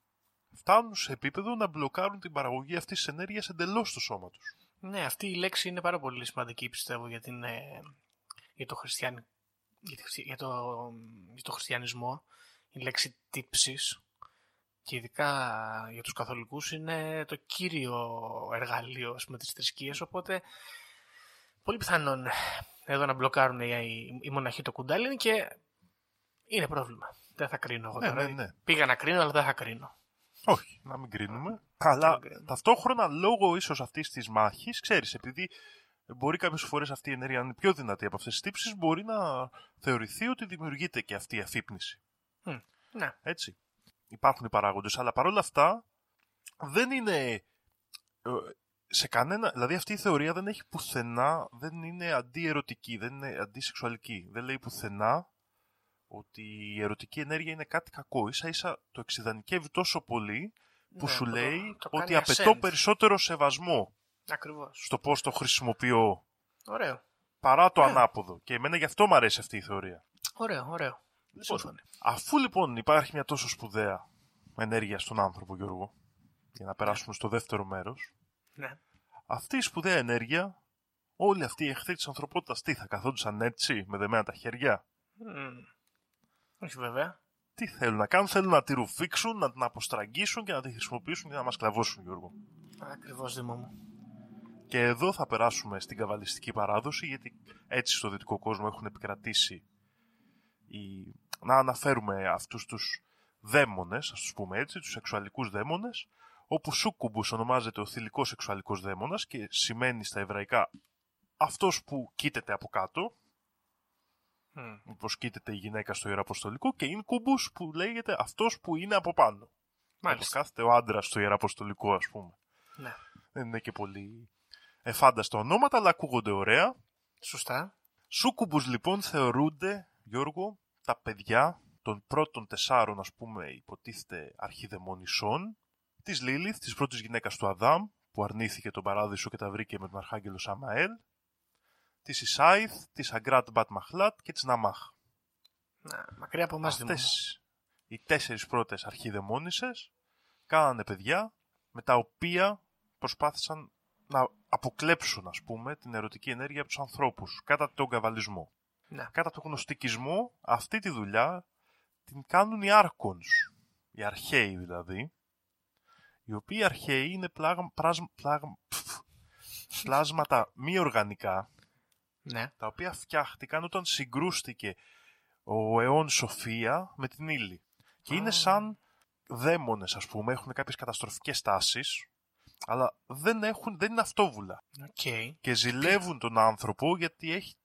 φτάνουν σε επίπεδο να μπλοκάρουν την παραγωγή αυτής της ενέργειας εντελώς στο σώμα τους. Ναι, αυτή η λέξη είναι πάρα πολύ σημαντική πιστεύω για, την, ε, για, το, χριστιαν... για, τη χρησι- για, το, για το χριστιανισμό. Η λέξη τύψης και ειδικά για τους καθολικούς είναι το κύριο εργαλείο με τις θρησκείες, οπότε πολύ πιθανόν εδώ να μπλοκάρουν οι, οι, οι μοναχοί το κουντάλι και είναι πρόβλημα. Δεν θα κρίνω εγώ Ναι, τώρα. ναι, ναι. Πήγα να κρίνω, αλλά δεν θα κρίνω. Όχι, να μην κρίνουμε. Αλλά μην κρίνουμε. ταυτόχρονα λόγω ίσως αυτής της μάχης, ξέρεις, επειδή μπορεί κάποιες φορές αυτή η ενέργεια να είναι πιο δυνατή από αυτές τις τύψεις, μπορεί να θεωρηθεί ότι δημιουργείται και αυτή η αφύπνιση. Μμ, Ναι. Έτσι. Υπάρχουν οι παράγοντες, αλλά παρόλα αυτά δεν είναι. ε, Σε κανένα, δηλαδή αυτή η θεωρία δεν έχει πουθενά, δεν είναι αντιερωτική, δεν είναι αντισεξουαλική. Δεν λέει πουθενά ότι η ερωτική ενέργεια είναι κάτι κακό. Ίσα ίσα το εξειδανικεύει τόσο πολύ που Ναι, σου το- λέει το ότι κάνει απαιτώ ascend. περισσότερο σεβασμό Ακριβώς. στο πώς το χρησιμοποιώ Ωραίο. παρά το Ναι. ανάποδο. Και εμένα γι' αυτό μου αρέσει αυτή η θεωρία. Ωραίο, ωραίο. Λοιπόν, Σύμφωνοι. Αφού λοιπόν υπάρχει μια τόσο σπουδαία ενέργεια στον άνθρωπο, Γιώργο, για να περάσουμε στο δεύτερο μέρος, Ναι. αυτή η σπουδαία ενέργεια, όλοι αυτοί οι εχθροί της ανθρωπότητας, τι θα καθόντουσαν έτσι, με δεμένα τα χέρια; Μμ. Όχι βέβαια. Τι θέλουν να κάνουν, θέλουν να τη ρουφήξουν, να την αποστραγγίσουν και να τη χρησιμοποιήσουν για να μας κλαβώσουν, Γιώργο. Ακριβώς Δήμο μου. Και εδώ θα περάσουμε στην καβαλιστική παράδοση, γιατί έτσι στο δυτικό κόσμο έχουν επικρατήσει οι... να αναφέρουμε αυτούς τους δαίμονες, ας τους πούμε έτσι, τους σεξουαλικούς δαίμονες, όπου σούκουμπους ονομάζεται ο θηλυκός σεξουαλικός δαίμονας και σημαίνει στα εβραϊκά αυτός που κοίταται από κάτω, Μμ. όπως κοίταται η γυναίκα στο Ιεραποστολικό, και ίνκουμπους που λέγεται αυτός που είναι από πάνω. Όπως Μάλιστα. κάθεται ο άντρας στο Ιεραποστολικό, ας πούμε. Ναι. Δεν είναι και πολύ εφάνταστα ονόματα, αλλά ακούγονται ωραία. Σωστά. Σούκουμπους λοιπόν θεωρούνται, Γιώργο, τα παιδιά των πρώτων τεσσάρων, ας πούμε, υποτίθεται αρχιδαιμονισσών, της Λίλιθ, της πρώτης γυναίκας του Αδάμ, που αρνήθηκε τον παράδεισο και τα βρήκε με τον αρχάγγελο Σαμαέλ, της Ισάιθ, της Αγκράτ Μπατ Μαχλάτ και της Ναμάχ. Να, μακριά από εμάς Δήμο μου. Αυτές οι τέσσερις πρώτες αρχιδαιμόνισσες κάνανε παιδιά με τα οποία προσπάθησαν να αποκλέψουν, ας πούμε, την ερωτική ενέργεια από τους ανθρώπους κατά τον καβαλισμό. Ναι. Κατά τον γνωστικισμό, αυτή τη δουλειά την κάνουν οι άρκονς, οι αρχαίοι δηλαδή, οι οποίοι αρχαίοι είναι πλάγμα, πράσμα- πλάγμα- πφ, πλάσματα μη οργανικά, Ναι. τα οποία φτιάχτηκαν όταν συγκρούστηκε ο αιών Σοφία με την ύλη. Και είναι Α. σαν δαίμονες, ας πούμε, έχουν κάποιες καταστροφικές τάσεις, αλλά δεν, έχουν, δεν είναι αυτόβουλα. Οκ. Και ζηλεύουν τον άνθρωπο γιατί έχει,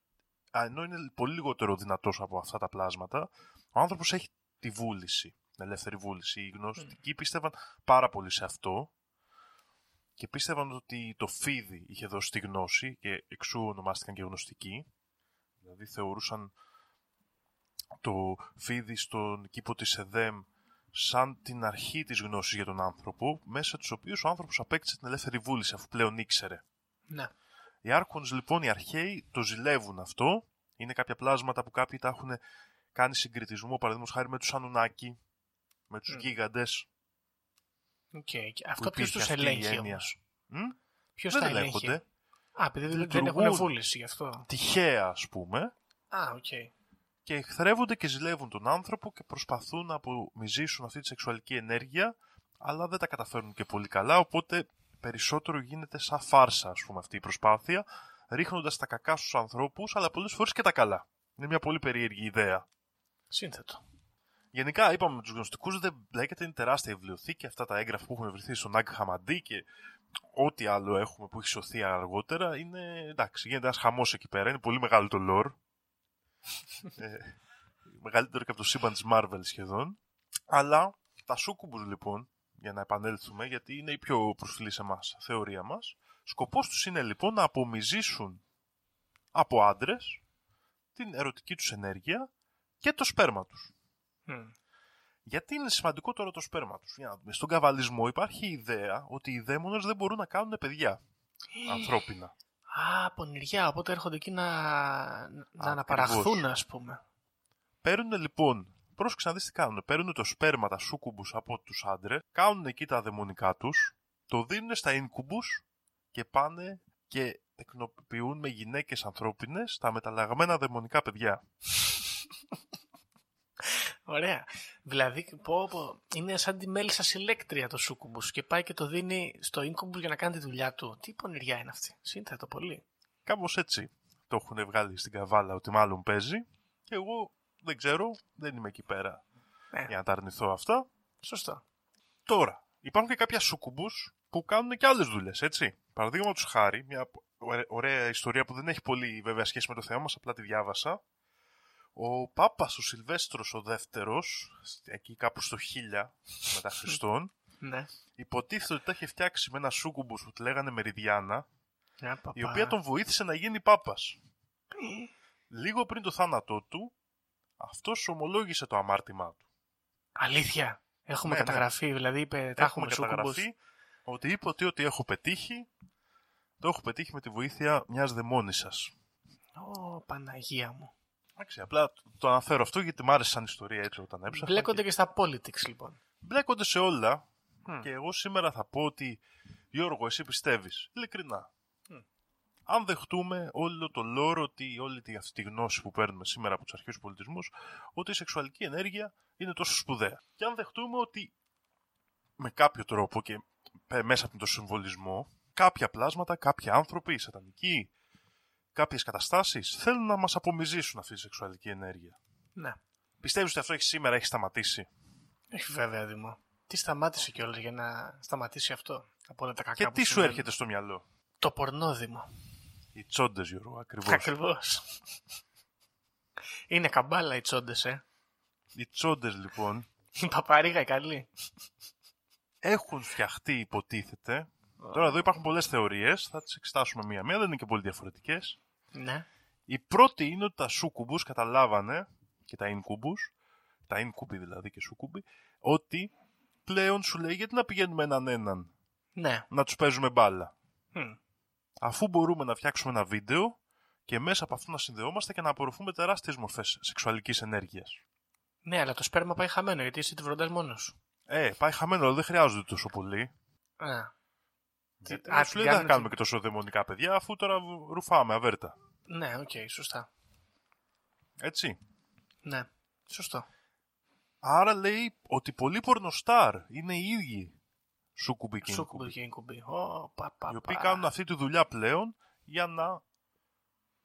α, ενώ είναι πολύ λιγότερο δυνατός από αυτά τα πλάσματα, ο άνθρωπος έχει τη βούληση, την ελεύθερη βούληση. Οι γνωστικοί πίστευαν πάρα πολύ σε αυτό και πίστευαν ότι το φίδι είχε δώσει τη γνώση και εξού ονομάστηκαν και γνωστικοί. Δηλαδή θεωρούσαν το φίδι στον κήπο της Εδέμ σαν την αρχή της γνώσης για τον άνθρωπο, μέσα τους οποίους ο άνθρωπος απέκτησε την ελεύθερη βούληση αφού πλέον ήξερε. Ναι. Οι άρχοντες λοιπόν, οι αρχαίοι, το ζηλεύουν αυτό. Είναι κάποια πλάσματα που κάποιοι τα έχουν κάνει συγκρητισμό, παραδείγματος χάρη με τους Ανουνάκι, με τους Μμ. γίγαντες. Οκ. Και που Αυτό ποιος υπήρχε τους αυτή η ελέγχει έννοια. όμως; Μμ; Ποιος Δεν τα ελέγχει; ελέγχονται. Α, επειδή δεν, δεν Λειτουργούν. έχουν βούληση γι' αυτό. Τυχαία, ας πούμε, Α, οκ. και εχθρεύονται και ζηλεύουν τον άνθρωπο και προσπαθούν να απομυζήσουν αυτή τη σεξουαλική ενέργεια, αλλά δεν τα καταφέρνουν και πολύ καλά, οπότε περισσότερο γίνεται σαν φάρσα, ας πούμε, αυτή η προσπάθεια, ρίχνοντας τα κακά στους ανθρώπους, αλλά πολλές φορές και τα καλά. Είναι μια πολύ περίεργη ιδέα. Σύνθετο. Γενικά, είπαμε με τους γνωστικούς, δεν μπλέκεται, είναι τεράστια η βιβλιοθήκη. Αυτά τα έγγραφα που έχουν βρεθεί στον Ναγκ Χαμαντί και ό,τι άλλο έχουμε που έχει σωθεί αργότερα είναι. εντάξει, γίνεται ένας χαμός εκεί πέρα. Είναι πολύ μεγάλο το lore. ε, μεγαλύτερο και από το σύμπαν της Marvel σχεδόν. Αλλά τα σούκουμπους λοιπόν, για να επανέλθουμε, γιατί είναι η πιο προσφυλή σε εμάς θεωρία μας, σκοπός τους είναι λοιπόν να απομυζήσουν από άντρες την ερωτική τους ενέργεια και το σπέρμα τους. Μμ. Γιατί είναι σημαντικό τώρα το σπέρμα τους. Για να δούμε. Στον καβαλισμό υπάρχει η ιδέα ότι οι δαίμονες δεν μπορούν να κάνουν παιδιά ανθρώπινα. Α, πονηριά, οπότε έρχονται εκεί να, να Ακριβώς. αναπαραχθούν, ας πούμε. Παίρνουν λοιπόν, πρόσεξε να δεις τι κάνουν. Παίρνουν το σπέρμα, τα σούκουμπους από τους άντρες, κάνουν εκεί τα δαιμονικά τους, το δίνουν στα ίνκουμπους και πάνε και τεκνοποιούν με γυναίκες ανθρώπινες τα μεταλλαγμένα δαιμονικά παιδιά. Ωραία. Δηλαδή, πω, πω, είναι σαν τη μέλισσα συλλέκτρια το σούκουμπους και πάει και το δίνει στο ίνκουμπου για να κάνει τη δουλειά του. Τι πονηριά είναι αυτή. Σύνθετο πολύ. Κάπως έτσι το έχουν βγάλει στην καβάλα ότι μάλλον παίζει και εγώ δεν ξέρω, δεν είμαι εκεί πέρα Ναι. για να τα αρνηθώ αυτά. Σωστό. Τώρα, υπάρχουν και κάποια σούκουμπους που κάνουν και άλλες δουλειές, έτσι. Παραδείγματος χάρη, μια ωρα- ωραία ιστορία που δεν έχει πολύ βέβαια σχέση με το θέμα μας, απλά τη διάβασα. Ο Πάπας ο Σιλβέστρος ο δεύτερος, εκεί κάπου στο 1000 μετά Χριστόν, Ναι. υποτίθεται ότι τα είχε φτιάξει με ένα σούκουμπους που τη λέγανε Μεριδιάνα, Α, παπά. η οποία τον βοήθησε να γίνει Πάπας. Λίγο πριν το θάνατό του, αυτός ομολόγησε το αμάρτημά του. Αλήθεια. Έχουμε Ναι, ναι. καταγραφεί, δηλαδή είπε, τα έχουμε, σούκουμπους. καταγραφεί ότι είπε ότι ό,τι έχω πετύχει, το έχω πετύχει με τη βοήθεια μιας δαιμόνισσας. Ω, Παναγία μου. Εντάξει, απλά το αναφέρω αυτό γιατί μ' άρεσε σαν ιστορία έτσι όταν έψαχνα. Μπλέκονται και- και στα politics, λοιπόν. Μπλέκονται σε όλα Μμ. και εγώ σήμερα θα πω ότι Γιώργο, εσύ πιστεύεις, ειλικρινά. Μμ. Αν δεχτούμε όλο το λόρο, ότι όλη τη, αυτή τη γνώση που παίρνουμε σήμερα από τους αρχαίους πολιτισμούς, ότι η σεξουαλική ενέργεια είναι τόσο σπουδαία. Και αν δεχτούμε ότι με κάποιο τρόπο και πε- μέσα από τον συμβολισμό, κάποια πλάσματα, κάποιοι άνθρωποι, οι σατανικοί, κάποιες καταστάσεις θέλουν να μας απομυζήσουν αυτή τη σεξουαλική ενέργεια. Ναι. Πιστεύεις ότι αυτό έχει σήμερα έχει σταματήσει; Έχει βέβαια, Δήμο. Τι σταμάτησε κιόλας για να σταματήσει αυτό από όλα τα κακά Και που τι σου συμβαίνουν; έρχεται στο μυαλό; Το πορνόδημο. Οι τσόντες, Γιώργο, ακριβώς. Ακριβώς. Είναι καμπάλα οι τσόντες, ε. Οι τσόντες, λοιπόν, Η παπαρίγα η καλή. έχουν φτιαχτεί, υποτίθεται. Τώρα εδώ υπάρχουν πολλές θεωρίες, θα τις εξετάσουμε μία-μία, δεν είναι και πολύ διαφορετικές. Ναι. Η πρώτη είναι ότι τα σούκουμπους καταλάβανε, και τα ίνκουμπους, τα ίνκουμποι δηλαδή και σούκουμποι, ότι πλέον σου λέει γιατί να πηγαίνουμε έναν έναν Ναι. να τους παίζουμε μπάλα. Μμ. Αφού μπορούμε να φτιάξουμε ένα βίντεο και μέσα από αυτό να συνδεόμαστε και να απορροφούμε τεράστιες μορφές σεξουαλικής ενέργειας. Ναι, αλλά το σπέρμα πάει χαμένο γιατί εσύ τη βροντάς μόνος σου. Ε, πάει χαμένο, αλλά δεν χρειάζονται τόσο πολύ. Α. Γιατί α, σου την λέει δεν θα κάνουν κάνουμε τη- και τόσο δαιμονικά παιδιά, αφού τώρα ρουφάμε αβέρτα. Ναι, οκ, σωστά. Έτσι. Ναι, σωστό. Άρα λέει ότι πολλοί πορνοστάρ είναι οι ίδιοι σούκουμποι και Σούκουμπι ίνκουμποι. και ίνκουμπι. Ω, πα, πα, οι οποίοι πα. κάνουν αυτή τη δουλειά πλέον για να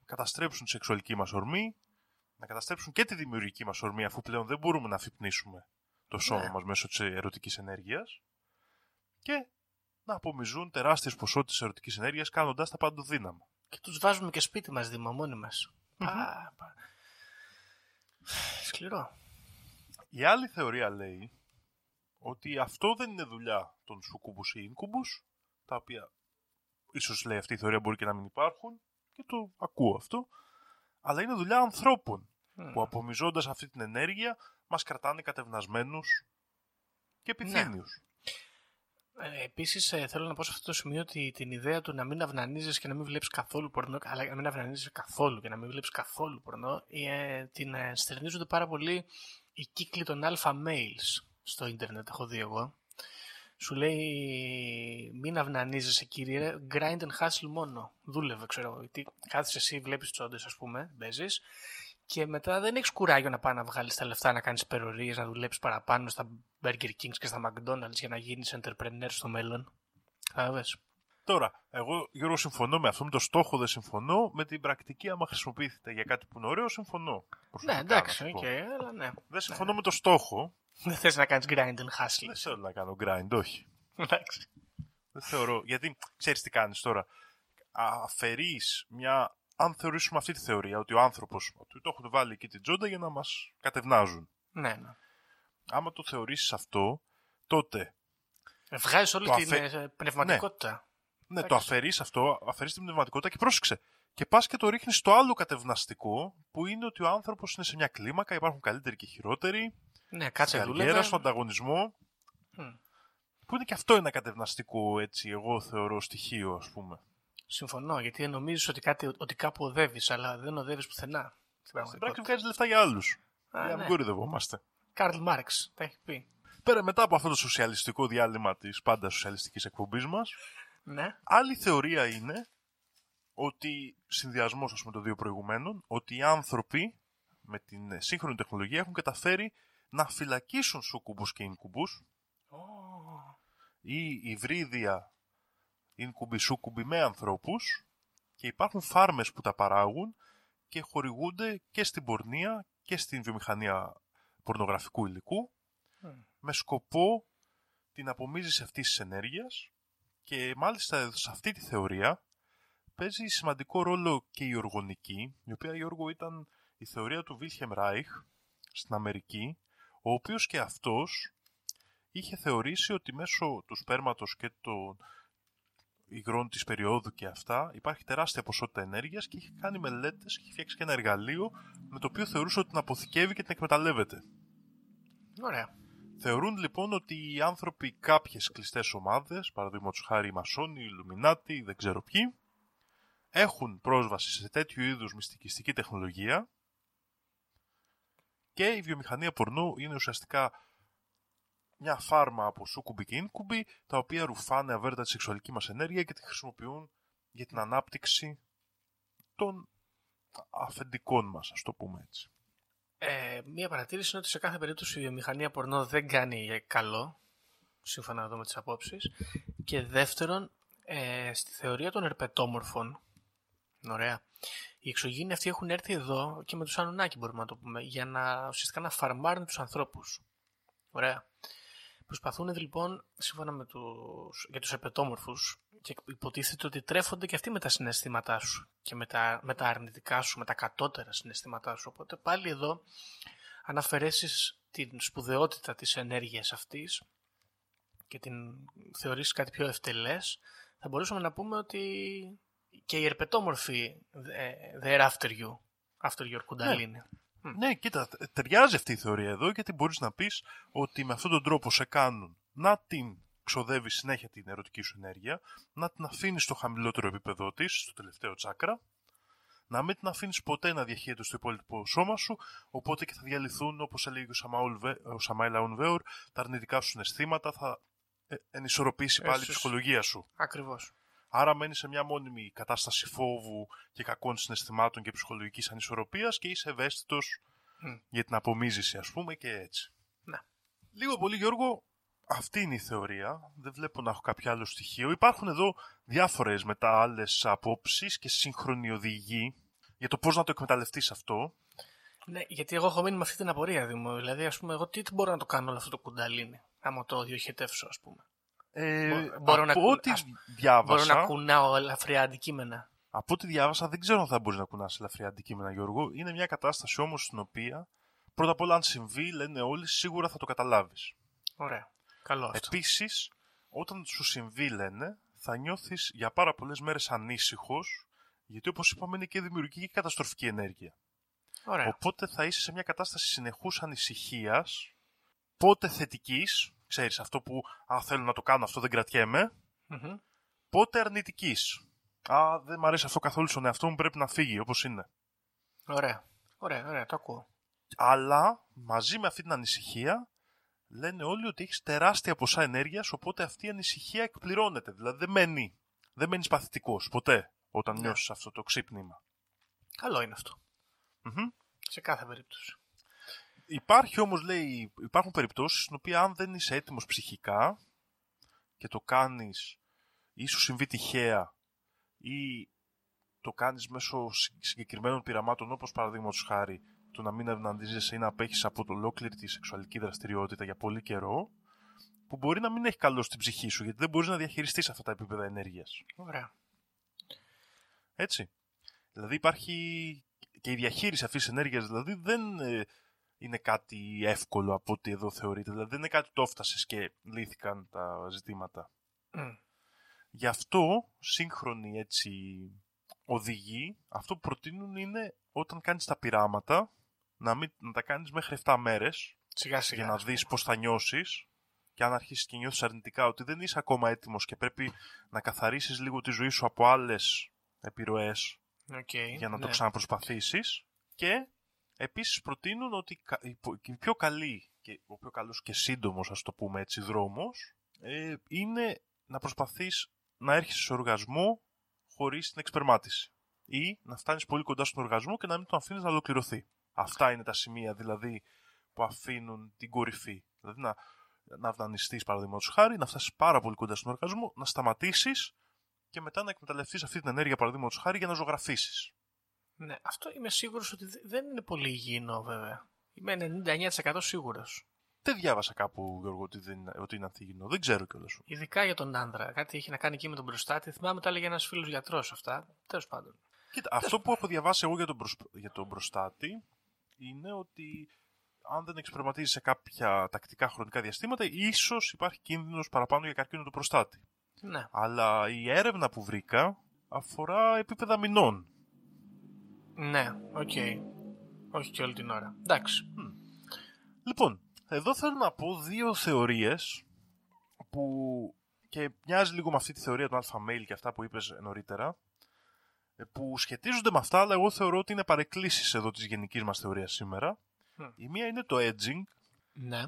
καταστρέψουν τη σεξουαλική μας ορμή, να καταστρέψουν και τη δημιουργική μας ορμή, αφού πλέον δεν μπορούμε να αφυπνίσουμε το σώμα Ναι. μας μέσω της ερωτικής ενέργειας και να απομυζούν τεράστιες ποσότητες ερωτικής ενέργειας κάνοντας τα παντοδύναμα. Και τους βάζουμε και σπίτι μας, Δήμα, μόνοι μας. Πα, πα. Σκληρό. Η άλλη θεωρία λέει ότι αυτό δεν είναι δουλειά των σουκούμπους ή ίνκουμπους, τα οποία ίσως λέει αυτή η θεωρία μπορεί και να μην υπάρχουν και το ακούω αυτό, αλλά είναι δουλειά ανθρώπων Μμ. που απομυζώντας αυτή την ενέργεια μας κρατάνε κατευνασμένους και επιθύμιους. Ε, Επίσης, ε, θέλω να πω σε αυτό το σημείο ότι την ιδέα του να μην αυνανίζεις και να μην βλέπεις καθόλου πορνό, αλλά να μην αυνανίζεις καθόλου και να μην βλέπεις καθόλου πορνό, ε, την ε, στερνίζονται πάρα πολύ οι κύκλοι των alpha males στο ίντερνετ. Έχω δει εγώ. Σου λέει μην αυνανίζεσαι κύριε, grind and hustle μόνο. Δούλευε, ξέρω εγώ. Γιατί κάθεσαι εσύ, βλέπεις τσόντε, ας πούμε, παίζεις. Και μετά δεν έχεις κουράγιο να πάει να βγάλεις τα λεφτά, να κάνεις υπερορίες, να δουλέψεις παραπάνω στα Burger Kings και στα McDonald's για να γίνεις entrepreneur στο μέλλον. Κατάλαβες. Τώρα, εγώ Γιώργο συμφωνώ με αυτό, με το στόχο δεν συμφωνώ, με την πρακτική άμα χρησιμοποιήσετε για κάτι που είναι ωραίο, συμφωνώ. Προσωπικά, Ναι, εντάξει, να σου οκ, πω. αλλά ναι. Δεν συμφωνώ με το στόχο, Δεν θες να κάνεις grind and hustle. δεν θέλω να κάνω grind, όχι. Εντάξει. Δεν θεωρώ. Γιατί ξέρεις τι κάνεις τώρα. Αφαιρείς μια. Αν θεωρήσουμε αυτή τη θεωρία, ότι ο άνθρωπος. ότι το έχουν βάλει εκεί την τζόντα για να μας κατευνάζουν. Ναι, ναι. Άμα το θεωρήσεις αυτό, τότε. Βγάζεις όλη Το την αφε- ε, πνευματικότητα. Ναι, το Εντάξει. αφαιρείς αυτό, αφαιρείς την πνευματικότητα και πρόσεξε. Και πας και το ρίχνεις στο άλλο κατευναστικό, που είναι ότι ο άνθρωπος είναι σε μια κλίμακα, υπάρχουν καλύτεροι και χειρότεροι. Ναι, κάτσε καριέρα, δούλευε. στον ανταγωνισμό. Μμ. Που είναι και αυτό ένα κατευναστικό, έτσι, εγώ θεωρώ στοιχείο, ας πούμε. Συμφωνώ, γιατί νομίζεις ότι, κάτι, ότι κάπου οδεύεις, αλλά δεν οδεύεις πουθενά. Στην Στην πράξη πραγματικότητα. βγάζει λεφτά για άλλους. Α, Για να ναι. μην κορυδευόμαστε. Καρλ Μάρξ, τα έχει πει. Πέρα μετά από αυτό το σοσιαλιστικό διάλειμμα της πάντα σοσιαλιστικής εκπομπής μας, Ναι. άλλη θεωρία είναι ότι συνδυασμός ας πούμε των δύο προηγουμένων, ότι οι άνθρωποι με την σύγχρονη τεχνολογία έχουν καταφέρει να φυλακίσουν σούκουμπους και ίνκουμπους ή υβρίδια ίνκουμπι σούκουμπι με ανθρώπους και υπάρχουν φάρμες που τα παράγουν και χορηγούνται και στην πορνεία και στην βιομηχανία πορνογραφικού υλικού με σκοπό την απομίζηση αυτής της ενέργειας και μάλιστα σε αυτή τη θεωρία παίζει σημαντικό ρόλο και η οργονική, η οποία Γιώργο ήταν η θεωρία του Βίλχεμ Ράιχ στην Αμερική, ο οποίος και αυτός είχε θεωρήσει ότι μέσω του σπέρματος και των υγρών της περίοδου και αυτά υπάρχει τεράστια ποσότητα ενέργειας και είχε κάνει μελέτες και είχε φτιάξει και ένα εργαλείο με το οποίο θεωρούσε ότι την αποθηκεύει και την εκμεταλλεύεται. Ωραία. Θεωρούν λοιπόν ότι οι άνθρωποι κάποιες κλειστές ομάδες, παραδείγματος χάρη οι Μασόνοι, οι Ιλουμινάτοι, δεν ξέρω ποιοι, έχουν πρόσβαση σε τέτοιου είδους μυστικιστική τεχνολογία και η βιομηχανία πορνού είναι ουσιαστικά μια φάρμα από σούκουμπι και ίνκουμπι, τα οποία ρουφάνε αβέρτα τη σεξουαλική μας ενέργεια και τη χρησιμοποιούν για την ανάπτυξη των αφεντικών μας, ας το πούμε έτσι. Ε, μία παρατήρηση είναι ότι σε κάθε περίπτωση η βιομηχανία πορνό δεν κάνει καλό, σύμφωνα εδώ με τις απόψεις. Και δεύτερον, ε, στη θεωρία των ερπετόμορφων, ωραία, οι εξωγήινοι αυτοί έχουν έρθει εδώ και με τους Ανουνάκη μπορούμε να το πούμε, για να ουσιαστικά να φαρμάρουν τους ανθρώπους. Ωραία. Προσπαθούν λοιπόν, σύμφωνα με τους, για τους επετόμορφους, και υποτίθεται ότι τρέφονται και αυτοί με τα συναισθήματά σου και με τα, με τα αρνητικά σου, με τα κατώτερα συναισθήματά σου. Οπότε πάλι εδώ, αν αφαιρέσεις την σπουδαιότητα της ενέργειας αυτής και την θεωρήσεις κάτι πιο ευτελές, θα μπορούσαμε να πούμε ότι και οι ερπετόμορφοι they're after you, after your κουνταλίνη. Ναι, κοίτα, ταιριάζει αυτή η θεωρία εδώ γιατί μπορείς να πεις ότι με αυτόν τον τρόπο σε κάνουν να την ξοδεύει συνέχεια την ερωτική σου ενέργεια, να την αφήνεις στο χαμηλότερο επίπεδό της, στο τελευταίο τσάκρα, να μην την αφήνεις ποτέ να διαχέεται στο υπόλοιπο σώμα σου, οπότε και θα διαλυθούν, όπως έλεγε ο Σαμάιλ Αουνβέορ, τα αρνητικά σου συναισθήματα, θα ε, ενισορροπήσει πάλι η ψυχολογία σου. Ακριβώς. Άρα μένει σε μια μόνιμη κατάσταση φόβου και κακών συναισθημάτων και ψυχολογικής ανισορροπίας και είσαι ευαίσθητος για την απομίζηση, ας πούμε, και έτσι. Ναι. Λίγο πολύ, Γιώργο, αυτή είναι η θεωρία. Δεν βλέπω να έχω κάποιο άλλο στοιχείο. Υπάρχουν εδώ διάφορες μετά άλλες απόψεις και σύγχρονοι οδηγοί για το πώς να το εκμεταλλευτείς αυτό. Ναι, γιατί εγώ έχω μείνει με αυτή την απορία, Δήμο. Δηλαδή, ας πούμε, εγώ τι μπορώ να το κάνω όλο αυτό το κουνταλίνι, άμα το διοχετεύσω, ας πούμε. Ε, μπορώ από να, ό,τι ας, διάβασα... Μπορώ να κουνάω ελαφριά αντικείμενα. Από ό,τι διάβασα, δεν ξέρω αν θα μπορείς να κουνάς ελαφριά αντικείμενα, Γιώργο. Είναι μια κατάσταση όμως στην οποία πρώτα απ' όλα, αν συμβεί, λένε όλοι, σίγουρα θα το καταλάβεις. Ωραία. Καλό αυτό. Επίσης, όταν σου συμβεί, λένε, θα νιώθεις για πάρα πολλές μέρες ανήσυχος, γιατί όπως είπαμε είναι και δημιουργική και καταστροφική ενέργεια. Ωραία. Οπότε θα είσαι σε μια κατάσταση συνεχούς ανησυχίας, πότε θετικής, ξέρεις αυτό που α, θέλω να το κάνω, αυτό δεν κρατιέμαι, mm-hmm. πότε αρνητικής. Α, δεν μου αρέσει αυτό καθόλου στον εαυτό μου, πρέπει να φύγει όπως είναι. Ωραία, ωραία, ωραία, το ακούω. Αλλά μαζί με αυτή την ανησυχία λένε όλοι ότι έχεις τεράστια ποσά ενέργειας, οπότε αυτή η ανησυχία εκπληρώνεται. Δηλαδή δεν μένει. Δεν μένεις παθητικός ποτέ όταν ναι. νιώσεις αυτό το ξύπνημα. Καλό είναι Σε κάθε περίπτωση. Υπάρχει όμως, λέει, υπάρχουν περιπτώσεις στην οποία αν δεν είσαι έτοιμος ψυχικά και το κάνεις ή σου συμβεί τυχαία ή το κάνεις μέσω συγκεκριμένων πειραμάτων όπως παραδείγματος χάρη του να μην ευναντίζεσαι ή να απέχεις από το ολόκληρη τη σεξουαλική δραστηριότητα για πολύ καιρό, που μπορεί να μην έχει καλό στην ψυχή σου, γιατί δεν μπορείς να διαχειριστείς αυτά τα επίπεδα ενέργειας. Ωραία. Έτσι. Δηλαδή υπάρχει και η διαχείριση αυτής της ενέργειας, δηλαδή δεν ε, είναι κάτι εύκολο από ό,τι εδώ θεωρείται. Δηλαδή δεν είναι κάτι το έφτασες και λύθηκαν τα ζητήματα. Γι' αυτό σύγχρονοι έτσι οδηγοί αυτό που προτείνουν είναι όταν κάνεις τα πειράματα να, μην, να τα κάνεις μέχρι 7 μέρες σιγά, σιγά, για να δεις πώς θα νιώσεις και αν αρχίσεις και νιώθεις αρνητικά ότι δεν είσαι ακόμα έτοιμος και πρέπει να καθαρίσεις λίγο τη ζωή σου από άλλες επιρροές okay, για να ναι. το ξαναπροσπαθήσεις και επίσης προτείνουν ότι η πιο καλή και ο πιο καλός και σύντομος ας το πούμε έτσι δρόμος ε, είναι να προσπαθείς να έρχεσαι σε οργασμό χωρίς την εξπερμάτιση ή να φτάνεις πολύ κοντά στον οργασμό και να μην τον αφήνεις να ολοκληρωθεί. Αυτά είναι τα σημεία δηλαδή που αφήνουν την κορυφή. Δηλαδή να, να δανειστείς παραδείγματος χάρη, να φτάσεις πάρα πολύ κοντά στον οργασμό, να σταματήσεις και μετά να εκμεταλλευτείς αυτή την ενέργεια παραδείγματος χάρη για να ζωγραφίσεις. Ναι, αυτό είμαι σίγουρος ότι δε- δεν είναι πολύ υγιεινό βέβαια. Είμαι 99% σίγουρος. Δεν διάβασα κάπου, Γιώργο, ότι, δεν, είναι- ότι είναι ανθυγινό. Δεν ξέρω κιόλας. Ειδικά για τον άνδρα. Κάτι έχει να κάνει εκεί με τον προστάτη. Θυμάμαι τα έλεγε ένας φίλος γιατρός αυτά. Τέλος πάντων. Κοίτα, αυτό που έχω διαβάσει εγώ για τον, προσ... για τον προστάτη είναι ότι αν δεν εκσπερματίσει σε κάποια τακτικά χρονικά διαστήματα, ίσως υπάρχει κίνδυνος παραπάνω για καρκίνο του προστάτη. Ναι. Αλλά η έρευνα που βρήκα αφορά επίπεδα μηνών. Ναι, οκ. Όχι και όλη την ώρα. Εντάξει. Λοιπόν, εδώ θέλω να πω δύο θεωρίες που και μοιάζει λίγο με αυτή τη θεωρία του alpha male και αυτά που είπες νωρίτερα ε, που σχετίζονται με αυτά αλλά εγώ θεωρώ ότι είναι παρεκκλήσεις εδώ της γενικής μας θεωρίας σήμερα. Μμ. Η μία είναι το edging Ναι.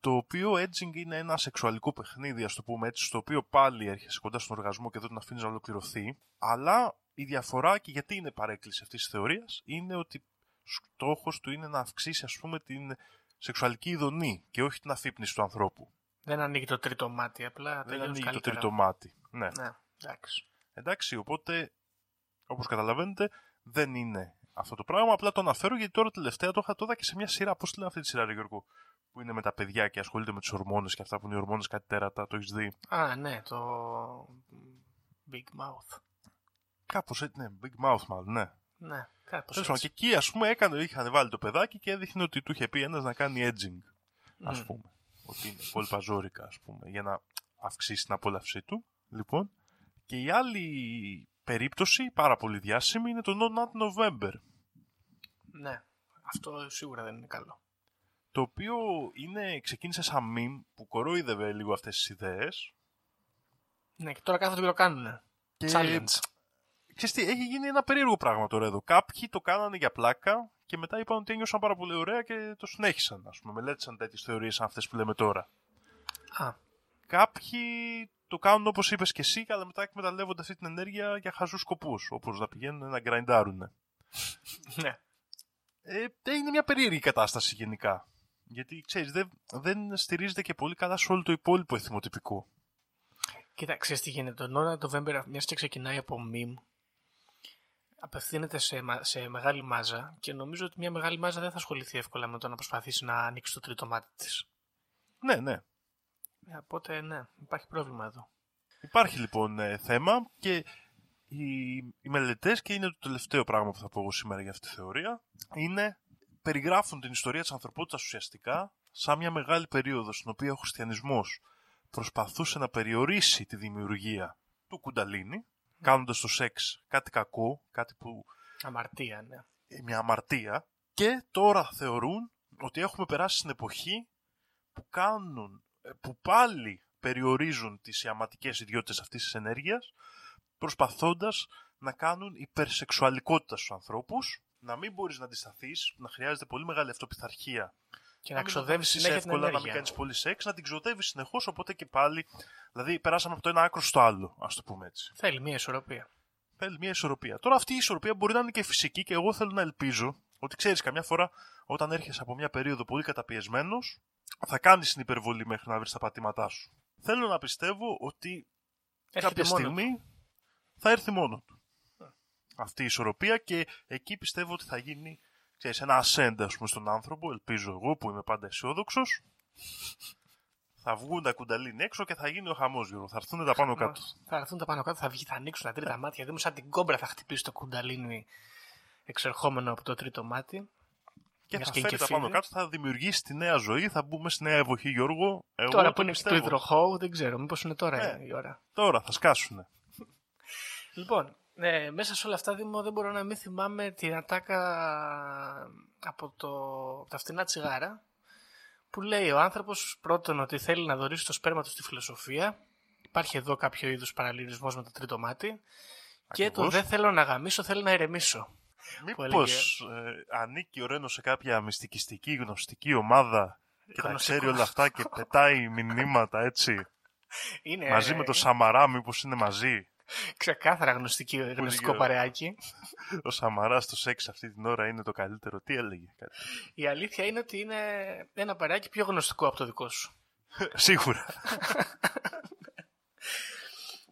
Το οποίο edging είναι ένα σεξουαλικό παιχνίδι, ας το πούμε έτσι, στο οποίο πάλι έρχεσαι κοντά στον οργασμό και δεν τον αφήνεις να ολοκληρωθεί. Αλλά η διαφορά και γιατί είναι παρέκκληση αυτής της θεωρίας είναι ότι στόχος του είναι να αυξήσει, ας πούμε, την σεξουαλική ειδονή και όχι την αφύπνιση του ανθρώπου. Δεν ανοίγει το τρίτο μάτι, απλά Δεν τελειώνεις ανοίγει το καλύτερα. τρίτο μάτι. Ναι. Ναι, εντάξει. Εντάξει, οπότε, όπως καταλαβαίνετε, δεν είναι αυτό το πράγμα. Απλά το αναφέρω γιατί τώρα τελευταία το είχα το είδα και σε μια σειρά. Πώς τη λένε αυτή τη σειρά, ρε Γιώργο, που είναι με τα παιδιά και ασχολείται με τι ορμόνες και αυτά που είναι οι ορμόνες κάτι τέρατα, το έχεις δει; Α, ναι, το Big Mouth. Κάπως έτσι, ναι, Big Mouth μάλλον, ναι. Ναι, κάπως Τέλος πάντων, έτσι. και εκεί ας πούμε έκανε, είχαν βάλει το παιδάκι και έδειχνε ότι του είχε πει ένας να κάνει edging. Α Μμ. πούμε. Ότι είναι πολύ παζόρικα, ας πούμε, για να αυξήσει την απόλαυσή του. Λοιπόν. Και η άλλη περίπτωση, πάρα πολύ διάσημη, είναι το No Nut November. Ναι, αυτό σίγουρα δεν είναι καλό. Το οποίο είναι, ξεκίνησε σαν meme που κορόιδευε λίγο αυτές τις ιδέες. Ναι, και τώρα κάθονται και το κάνουνε. Και Challenge. Ξέρεις τι, έχει γίνει ένα περίεργο πράγμα τώρα εδώ. Κάποιοι το κάνανε για πλάκα και μετά είπαν ότι ένιωσαν πάρα πολύ ωραία και το συνέχισαν. Ας πούμε, μελέτησαν τέτοιες θεωρίες σαν αυτές που λέμε τώρα. Α, Κάποιοι το κάνουν όπως είπες και εσύ, αλλά μετά εκμεταλλεύονται αυτή την ενέργεια για χαζούς σκοπούς. Όπως να πηγαίνουν να γκραϊντάρουν. ναι. Ε, είναι μια περίεργη κατάσταση γενικά. Γιατί ξέρεις, δεν, δεν στηρίζεται και πολύ καλά σε όλο το υπόλοιπο εθιμοτυπικό. Κοίτα, ξέρεις τι γίνεται. Τον ώρα το November, μιας και ξεκινάει από meme, απευθύνεται σε, μα- σε μεγάλη μάζα και νομίζω ότι μια μεγάλη μάζα δεν θα ασχοληθεί εύκολα με το να προσπαθήσει να ανοίξει το τρίτο μάτι της. Ναι, ναι. Ε, Οπότε, ναι, υπάρχει πρόβλημα εδώ. Υπάρχει λοιπόν ε, θέμα και οι, οι μελετές και είναι το τελευταίο πράγμα που θα πω εγώ σήμερα για αυτή τη θεωρία είναι περιγράφουν την ιστορία της ανθρωπότητας ουσιαστικά σαν μια μεγάλη περίοδος στην οποία ο χριστιανισμός προσπαθούσε να περιορίσει τη δημιουργία του κουνταλίνη κάνοντας το σεξ κάτι κακό, κάτι που Αμαρτία, ναι. ε, μια αμαρτία και τώρα θεωρούν ότι έχουμε περάσει στην εποχή που κάνουν, ε, που πάλι περιορίζουν τις ιαματικές ιδιότητες αυτής της ενέργειας προσπαθώντας να κάνουν υπερσεξουαλικότητα στους ανθρώπους να μην μπορείς να αντισταθείς, να χρειάζεται πολύ μεγάλη αυτοπιθαρχία Και να μην ξοδεύεις δοκιμάσεις συνέχεια την εύκολα, να μην ενέργεια. κάνεις πολύ σεξ, να την ξοδεύεις συνεχώς, οπότε και πάλι, δηλαδή περάσαμε από το ένα άκρο στο άλλο, ας το πούμε έτσι. Θέλει μια ισορροπία. Θέλει μια ισορροπία. Τώρα αυτή η ισορροπία μπορεί να είναι και φυσική και εγώ θέλω να ελπίζω ότι ξέρεις, καμιά φορά όταν έρχεσαι από μια περίοδο πολύ καταπιεσμένος, θα κάνεις την υπερβολή μέχρι να βρεις τα πατήματά σου. Θέλω να πιστεύω ότι Έρχεται κάποια μόνος στιγμή θα έρθει μόνος του. Αυτή η ισορροπία και εκεί πιστεύω ότι θα γίνει ξέρεις, ένα ascend ας πούμε, στον άνθρωπο, ελπίζω εγώ που είμαι πάντα αισιόδοξος. Θα βγουν τα κουνταλίνι έξω και θα γίνει ο χαμός, Γιώργο. Θα έρθουν τα πάνω κάτω. Θα έρθουν τα πάνω κάτω, θα βγει, θα ανοίξουν τα τρίτα μάτια. Δεν μου σαν την κόμπρα θα χτυπήσει το κουνταλίνι εξερχόμενο από το τρίτο μάτι. Και Μιας θα και είναι φέρει και τα πάνω φίδι. κάτω, θα δημιουργήσει τη νέα ζωή, θα μπούμε στη νέα εποχή, Γιώργο. Εγώ τώρα το που είναι το πιστεύω. υδροχώου, δεν ξέρω, μήπως είναι τώρα Ναι. η ώρα. Τώρα θα σκάσουνε. Λοιπόν, ε, μέσα σε όλα αυτά Δήμο, δεν μπορώ να μην θυμάμαι την ατάκα από το, τα φτηνά τσιγάρα που λέει ο άνθρωπος πρώτον ότι θέλει να δωρήσει το σπέρμα του στη φιλοσοφία υπάρχει εδώ κάποιο είδους παραλληλισμός με το τρίτο μάτι και το Ακριβώς. δεν θέλω να γαμίσω, θέλω να ηρεμήσω. Μήπω έλεγε- ε, ανήκει ο Ρένος σε κάποια μυστικιστική γνωστική ομάδα και τα Γνωστικό. ξέρει όλα αυτά και πετάει μηνύματα έτσι; Είναι, μαζί με το Σαμαρά, μήπως είναι μαζί; Ξεκάθαρα γνωστική, γνωστικό ωραίο. παρεάκι. Ο Σαμαράς στο σεξ αυτή την ώρα είναι το καλύτερο. Τι έλεγε. κάτι. Η αλήθεια είναι ότι είναι ένα παρεάκι πιο γνωστικό από το δικό σου. Σίγουρα.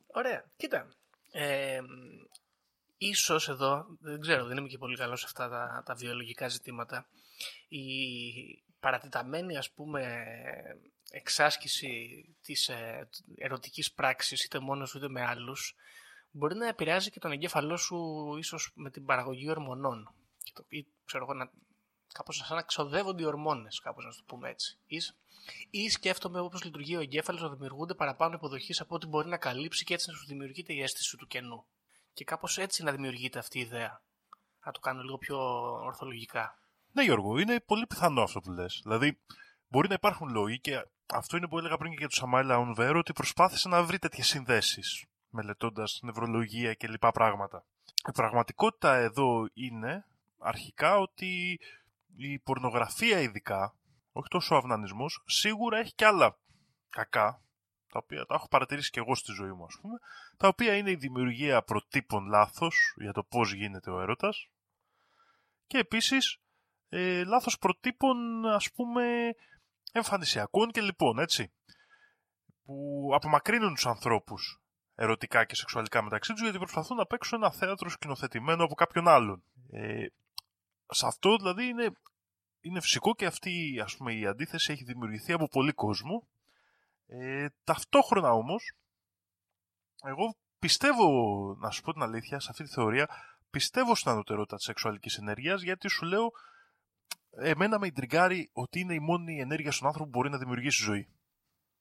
Ωραία. Κοίτα. Ε, ίσως εδώ, δεν ξέρω, δεν είμαι και πολύ καλός σε αυτά τα, τα βιολογικά ζητήματα, η παρατεταμένη ας πούμε εξάσκηση της ε, ερωτικής πράξης είτε μόνος είτε με άλλους μπορεί να επηρεάζει και τον εγκέφαλό σου ίσως με την παραγωγή ορμονών. Και το- ή ξέρω εγώ να, κάπως σαν να ξοδεύονται οι ορμόνες κάπως να το πούμε έτσι. Ή, ή σκέφτομαι όπως λειτουργεί ο εγκέφαλος να δημιουργούνται παραπάνω υποδοχής από ό,τι μπορεί να καλύψει και έτσι να σου δημιουργείται η αίσθηση του κενού. Και κάπως έτσι να δημιουργείται αυτή η ιδέα. Να το κάνω λίγο πιο ορθολογικά. Ναι, Γιώργο, είναι πολύ πιθανό αυτό που λες. Δηλαδή, μπορεί να υπάρχουν λόγοι και αυτό είναι που έλεγα πριν και για τον Σαμάι Λαουνβέρο, ότι προσπάθησε να βρει τέτοιες συνδέσεις, μελετώντας νευρολογία και λοιπά πράγματα. Η πραγματικότητα εδώ είναι αρχικά ότι η πορνογραφία ειδικά, όχι τόσο ο αυνανισμός, σίγουρα έχει και άλλα κακά, τα οποία τα έχω παρατηρήσει και εγώ στη ζωή μου, ας πούμε, τα οποία είναι η δημιουργία προτύπων λάθος για το πώς γίνεται ο έρωτας και επίσης ε, λάθος προτύπων ας πούμε εμφανισιακών και λοιπόν έτσι που απομακρύνουν τους ανθρώπους ερωτικά και σεξουαλικά μεταξύ τους γιατί προσπαθούν να παίξουν ένα θέατρο σκηνοθετημένο από κάποιον άλλον. Ε, σε αυτό δηλαδή είναι, είναι φυσικό και αυτή ας πούμε, η αντίθεση έχει δημιουργηθεί από πολύ κόσμο. Ε, ταυτόχρονα όμως εγώ πιστεύω, να σου πω την αλήθεια, σε αυτή τη θεωρία, πιστεύω στην ανωτερότητα της σεξουαλικής ενέργειας γιατί σου λέω εμένα με ιντριγκάρει ότι είναι η μόνη ενέργεια στον άνθρωπο που μπορεί να δημιουργήσει ζωή.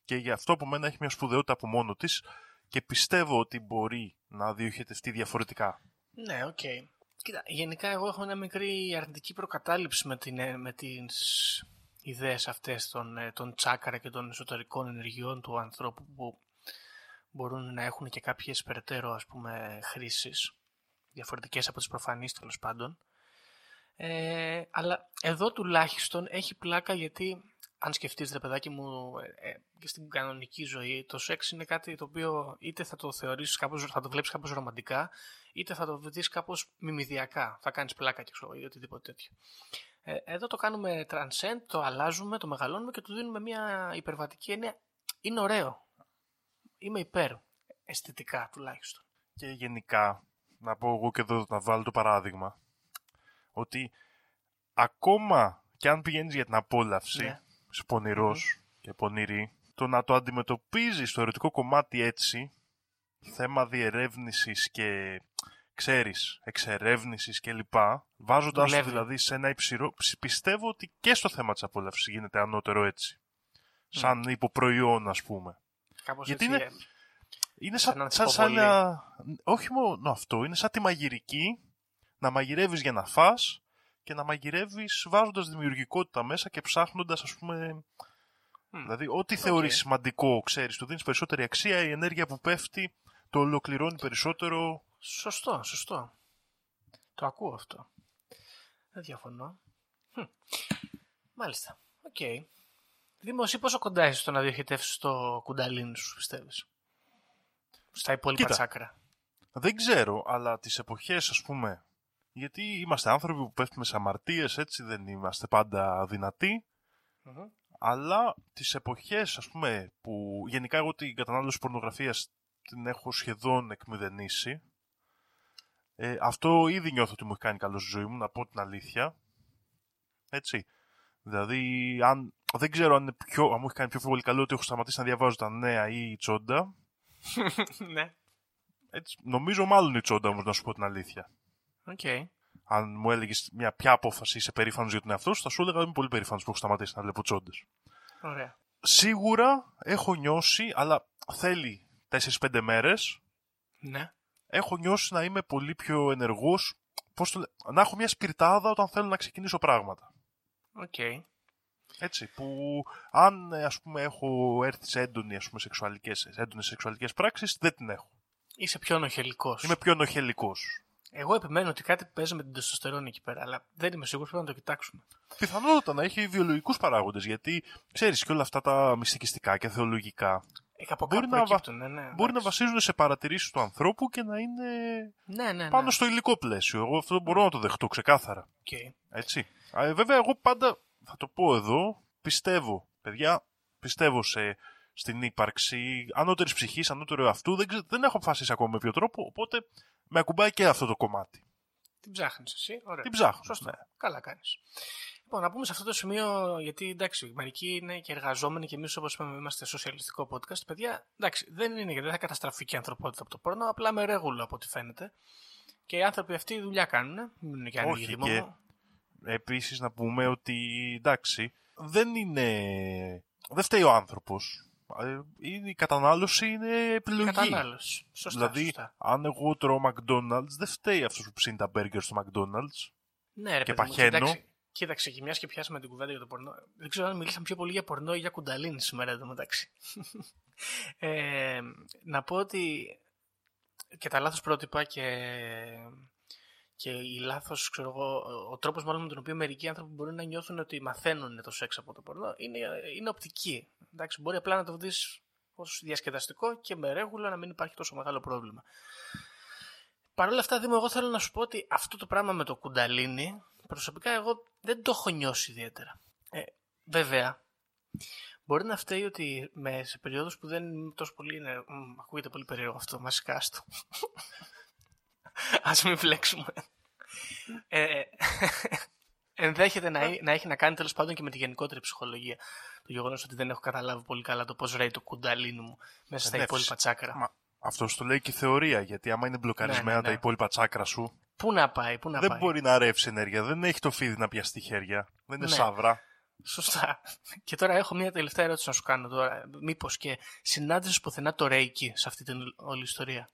Και γι' αυτό από μένα έχει μια σπουδαιότητα από μόνο της και πιστεύω ότι μπορεί να διοχετευτεί διαφορετικά. Ναι, οκ. Κοίτα, γενικά εγώ έχω μια μικρή αρνητική προκατάληψη με, την, ε, με τις ιδέες αυτές των, ε, των τσάκρα και των εσωτερικών ενεργειών του ανθρώπου που μπορούν να έχουν και κάποιες περαιτέρω ας πούμε χρήσεις διαφορετικές από τις προφανείς τέλος πάντων. Ε, αλλά εδώ τουλάχιστον έχει πλάκα γιατί αν σκεφτείς ρε παιδάκι μου ε, ε, και στην κανονική ζωή το σεξ είναι κάτι το οποίο είτε θα το θεωρήσεις κάπως, θα το βλέπεις κάπως ρομαντικά είτε θα το δεις κάπως μιμιδιακά, θα κάνεις πλάκα και ξέρω ή οτιδήποτε τέτοιο. Ε, εδώ το κάνουμε transcend, το αλλάζουμε, το μεγαλώνουμε και του δίνουμε μια υπερβατική έννοια. Είναι ωραίο. Είμαι υπέρ, αισθητικά τουλάχιστον. Και γενικά, να πω εγώ και εδώ να βάλω το παράδειγμα, ότι ακόμα και αν πηγαίνεις για την απόλαυση, Ναι. είσαι πονηρός και πονηρή, το να το αντιμετωπίζεις το ερωτικό κομμάτι έτσι, θέμα διερεύνησης και ξέρεις, εξερεύνησης και λοιπά, βάζοντας το Δουλεύει. δηλαδή σε ένα υψηλό, ψ- πιστεύω ότι και στο θέμα της απόλαυσης γίνεται ανώτερο έτσι. Σαν υποπροϊόν ας πούμε. Κάπως Γιατί έτσι, είναι- ε, Είναι Σαν σαν, σαν, σαν ανθυποβολή. να... Όχι μόνο αυτό, είναι σαν τη μαγειρική να μαγειρεύεις για να φας και να μαγειρεύεις βάζοντας δημιουργικότητα μέσα και ψάχνοντας ας πούμε... Μμ. Δηλαδή ό,τι θεωρείς σημαντικό, ξέρεις, του δίνεις περισσότερη αξία, η ενέργεια που πέφτει το ολοκληρώνει περισσότερο. Σωστό, σωστό. Το ακούω αυτό. Δεν διαφωνώ. Χμ. Μάλιστα. Οκ. Okay. Δήμο, εσύ πόσο κοντά είσαι στο να διοχετεύσεις το κουνταλίνι σου, πιστεύεις; Στα υπόλοιπα Κοίτα. τσάκρα. Δεν ξέρω, αλλά τις εποχές ας πούμε, γιατί είμαστε άνθρωποι που πέφτουμε σε αμαρτίες, έτσι δεν είμαστε πάντα δυνατοί, Μμμ. αλλά τις εποχές ας πούμε που γενικά εγώ την κατανάλωση πορνογραφίας την έχω σχεδόν εκμηδενίσει ε, αυτό ήδη νιώθω ότι μου έχει κάνει καλό στη ζωή μου να πω την αλήθεια. Έτσι. Δηλαδή αν, δεν ξέρω αν, είναι πιο, αν μου έχει κάνει πιο πολύ καλό ότι έχω σταματήσει να διαβάζω τα νέα ή η τσόντα. Ναι. έτσι, νομίζω μάλλον η τσόντα όμως να σου πω την αλήθεια Οκ. αν μου έλεγες μια ποια απόφαση είσαι περήφανος για τον εαυτό σου, θα σου έλεγα είμαι πολύ περήφανος που έχω σταματήσει να βλέπω τσόντες. Ωραία. Σίγουρα έχω νιώσει, αλλά θέλει 4-5 μέρες. Ναι. Έχω νιώσει να είμαι πολύ πιο ενεργός. Το... λέ- Να έχω μια σπιρτάδα όταν θέλω να ξεκινήσω πράγματα. Οκ. Έτσι, που αν ε, ας πούμε έχω έρθει σε έντονη, ας πούμε, σεξουαλικές, έντονες σεξουαλικές πράξεις, δεν την έχω. Είσαι πιο νωχελικός. Είμαι πιο νωχελικός. Εγώ επιμένω ότι κάτι παίζει με την τεστοστερόνη εκεί πέρα, αλλά δεν είμαι σίγουρος πρέπει να το κοιτάξουμε. Πιθανότατα να έχει βιολογικούς παράγοντες, γιατί ξέρεις και όλα αυτά τα μυστικιστικά και θεολογικά Ε, από Μπορεί κάπου να, βα- προκύπτουν, ναι, ναι, μπορεί να εντάξει. βασίζονται σε παρατηρήσεις του ανθρώπου και να είναι Ναι, ναι, ναι. πάνω στο υλικό πλαίσιο. Εγώ αυτό μπορώ να το δεχτώ ξεκάθαρα. Οκ. Έτσι. Α, ε, βέβαια, εγώ πάντα θα το πω εδώ, πιστεύω, παιδιά, πιστεύω σε, στην ύπαρξη ανώτερης ψυχής, ανώτερου εαυτού. Δεν, ξε- δεν έχω αποφασίσει ακόμα με ποιο τρόπο, οπότε με ακουμπάει και αυτό το κομμάτι. Την ψάχνεις εσύ. Ωραία. Την ψάχνω, Σωστό. ναι. Καλά κάνεις. Λοιπόν, να πούμε σε αυτό το σημείο, γιατί εντάξει, μερικοί είναι και εργαζόμενοι και εμείς, όπως είπαμε, είμαστε σοσιαλιστικό podcast. Παιδιά, εντάξει, δεν είναι γιατί δεν θα καταστραφεί και η ανθρωπότητα από το πόρνο, απλά με ρέγουλο από ό,τι φαίνεται. Και οι άνθρωποι αυτοί δουλειά κάνουν. Μην είναι και Όχι, άνοιγοι και- μου. Επίσης να πούμε ότι, εντάξει, δεν είναι... Δεν φταίει ο άνθρωπος. Ε, Είναι, η κατανάλωση είναι επιλογή. Κατανάλωση. Σωστά. δηλαδή, σωστά. αν εγώ τρώω McDonald's, δεν φταίει αυτός που ψήνει τα μπέργκερ στο McDonald's. Ναι, ρε, και παιδί μου, παχαίνω. κοίταξε, κοίταξε, και μια και πιάσαμε την κουβέντα για το πορνό. Δεν ξέρω αν μιλήσαμε πιο πολύ για πορνό ή για κουνταλίνη σήμερα εδώ μεταξύ. ε, να πω ότι και τα λάθος πρότυπα και, και η λάθος, ξέρω εγώ, ο τρόπος μάλλον με τον οποίο μερικοί άνθρωποι μπορεί να νιώθουν ότι μαθαίνουν το σεξ από το πορνό είναι, είναι οπτική. Εντάξει, μπορεί απλά να το δεις ως διασκεδαστικό και με ρέγουλα να μην υπάρχει τόσο μεγάλο πρόβλημα. Παρ' όλα αυτά, Δήμο, εγώ θέλω να σου πω ότι αυτό το πράγμα με το κουνταλίνι, προσωπικά εγώ δεν το έχω νιώσει ιδιαίτερα. Ε, βέβαια, μπορεί να φταίει ότι με, σε περιόδους που δεν είναι τόσο πολύ είναι... μ, ακούγεται πολύ περίεργο αυτό, μας κάστο. Ας μην φλέξουμε. Ε, ενδέχεται να, εί- να έχει να κάνει τέλος πάντων και με τη γενικότερη ψυχολογία. Το γεγονός ότι δεν έχω καταλάβει πολύ καλά το πώς ρέει το κουνταλίνι μου μέσα στα Ναι, υπόλοιπα τσάκρα. Μα αυτός το λέει και η θεωρία, γιατί άμα είναι μπλοκαρισμένα Ναι, ναι, ναι. τα υπόλοιπα τσάκρα σου, Πού να πάει, πού να δεν πάει. μπορεί να ρεύσει ενέργεια. Δεν έχει το φίδι να πιαστεί χέρια. Δεν είναι Ναι. σαύρα. Σωστά. Και τώρα έχω μια τελευταία ερώτηση να σου κάνω τώρα. Μήπως και συνάντησες πουθενά το Reiki σε αυτή την όλη ιστορία;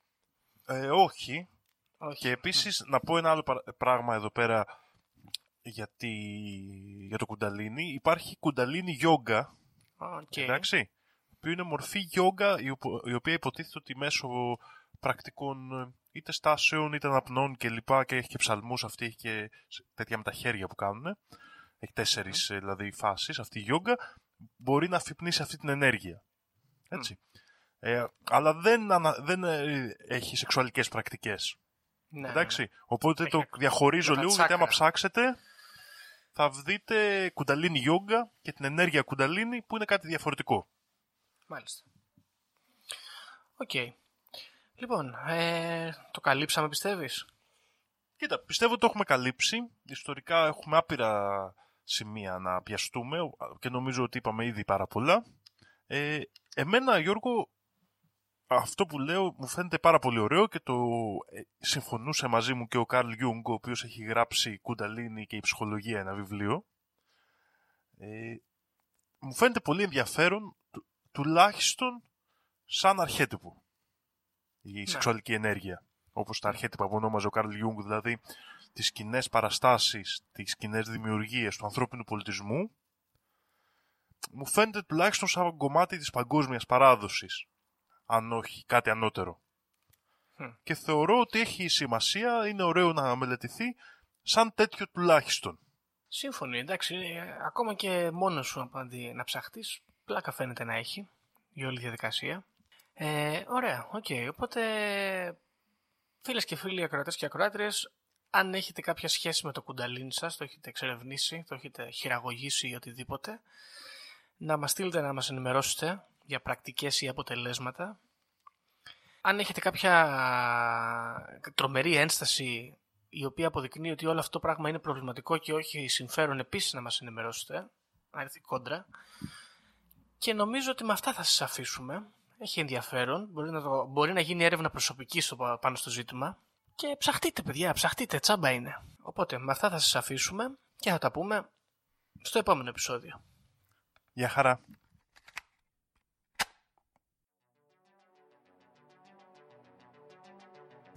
Ε, όχι. Όχι. Και επίσης να πω ένα άλλο παρα- πράγμα εδώ πέρα για, τη... για το κουνταλίνι. Υπάρχει κουνταλίνι γιόγκα, Οκ. εντάξει, που είναι μορφή γιόγκα η, οπο- η οποία υποτίθεται ότι μέσω πρακτικών ε, είτε στάσεων είτε αναπνοών και λοιπά και έχει και ψαλμούς αυτή έχει και σ- τέτοια με τα χέρια που κάνουν έχει τέσσερις ε, δηλαδή φάσεις αυτή η γιόγκα μπορεί να αφυπνίσει αυτή την ενέργεια έτσι ε, αλλά δεν, ανα- δεν ε, έχει σεξουαλικές πρακτικές Ναι, Εντάξει. Οπότε Έχει το να- διαχωρίζω με τα λίγο, γιατί άμα τσάκρα. ψάξετε θα δείτε κουνταλίνι γιόγκα και την ενέργεια κουνταλίνι που είναι κάτι διαφορετικό. Μάλιστα. Οκ. Λοιπόν, ε, το καλύψαμε πιστεύεις; Κοίτα, πιστεύω το έχουμε καλύψει. Ιστορικά έχουμε άπειρα σημεία να πιαστούμε και νομίζω ότι είπαμε ήδη πάρα πολλά. Ε, εμένα, Γιώργο, αυτό που λέω μου φαίνεται πάρα πολύ ωραίο και το ε, συμφωνούσε μαζί μου και ο Καρλ Γιουνγκ, ο οποίος έχει γράψει «Κουνταλίνη και η ψυχολογία» ένα βιβλίο. Ε, μου φαίνεται πολύ ενδιαφέρον, του- τουλάχιστον σαν αρχέτυπο, η σεξουαλική ενέργεια. Όπως τα αρχέτυπα που ονόμαζε ο Καρλ Γιούγκ, δηλαδή τις κοινές παραστάσεις, τις κοινές δημιουργίες του ανθρώπινου πολιτισμού, μου φαίνεται τουλάχιστον σαν κομμάτι της παγκόσμιας παράδοσης, αν όχι κάτι ανώτερο. Μμ. Και θεωρώ ότι έχει σημασία, είναι ωραίο να μελετηθεί, σαν τέτοιο τουλάχιστον. Σύμφωνοι, εντάξει. ε, ακόμα και μόνος σου άμα την ψαχτείς, πλάκα φαίνεται να έχει η όλη διαδικασία. Ε, ωραία, οκ. Οπότε, φίλες και φίλοι ακροατές και ακροάτριες, αν έχετε κάποια σχέση με το κουνταλίνι σας, το έχετε εξερευνήσει, το έχετε χειραγωγήσει ή οτιδήποτε, να μας στείλετε να μας ενημερώσετε για πρακτικές ή αποτελέσματα. Αν έχετε κάποια τρομερή ένσταση η οποία αποδεικνύει ότι όλο αυτό το πράγμα είναι προβληματικό και όχι συμφέρον επίσης να μας ενημερώσετε, να έρθει κόντρα. Και νομίζω ότι με αυτά θα σας αφήσουμε. Έχει ενδιαφέρον. Μπορεί να, το, μπορεί να γίνει έρευνα προσωπική στο, πάνω στο ζήτημα. Και ψαχτείτε, παιδιά, ψαχτείτε, τσάμπα είναι. Οπότε με αυτά θα σας αφήσουμε και θα τα πούμε στο επόμενο επεισόδιο. Γεια χαρά.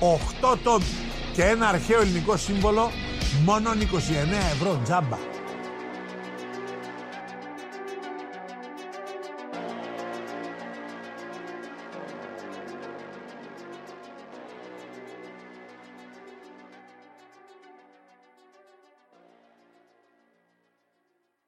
8 τόμοι και ένα αρχαίο ελληνικό σύμβολο, μόνο 29 ευρώ τζάμπα.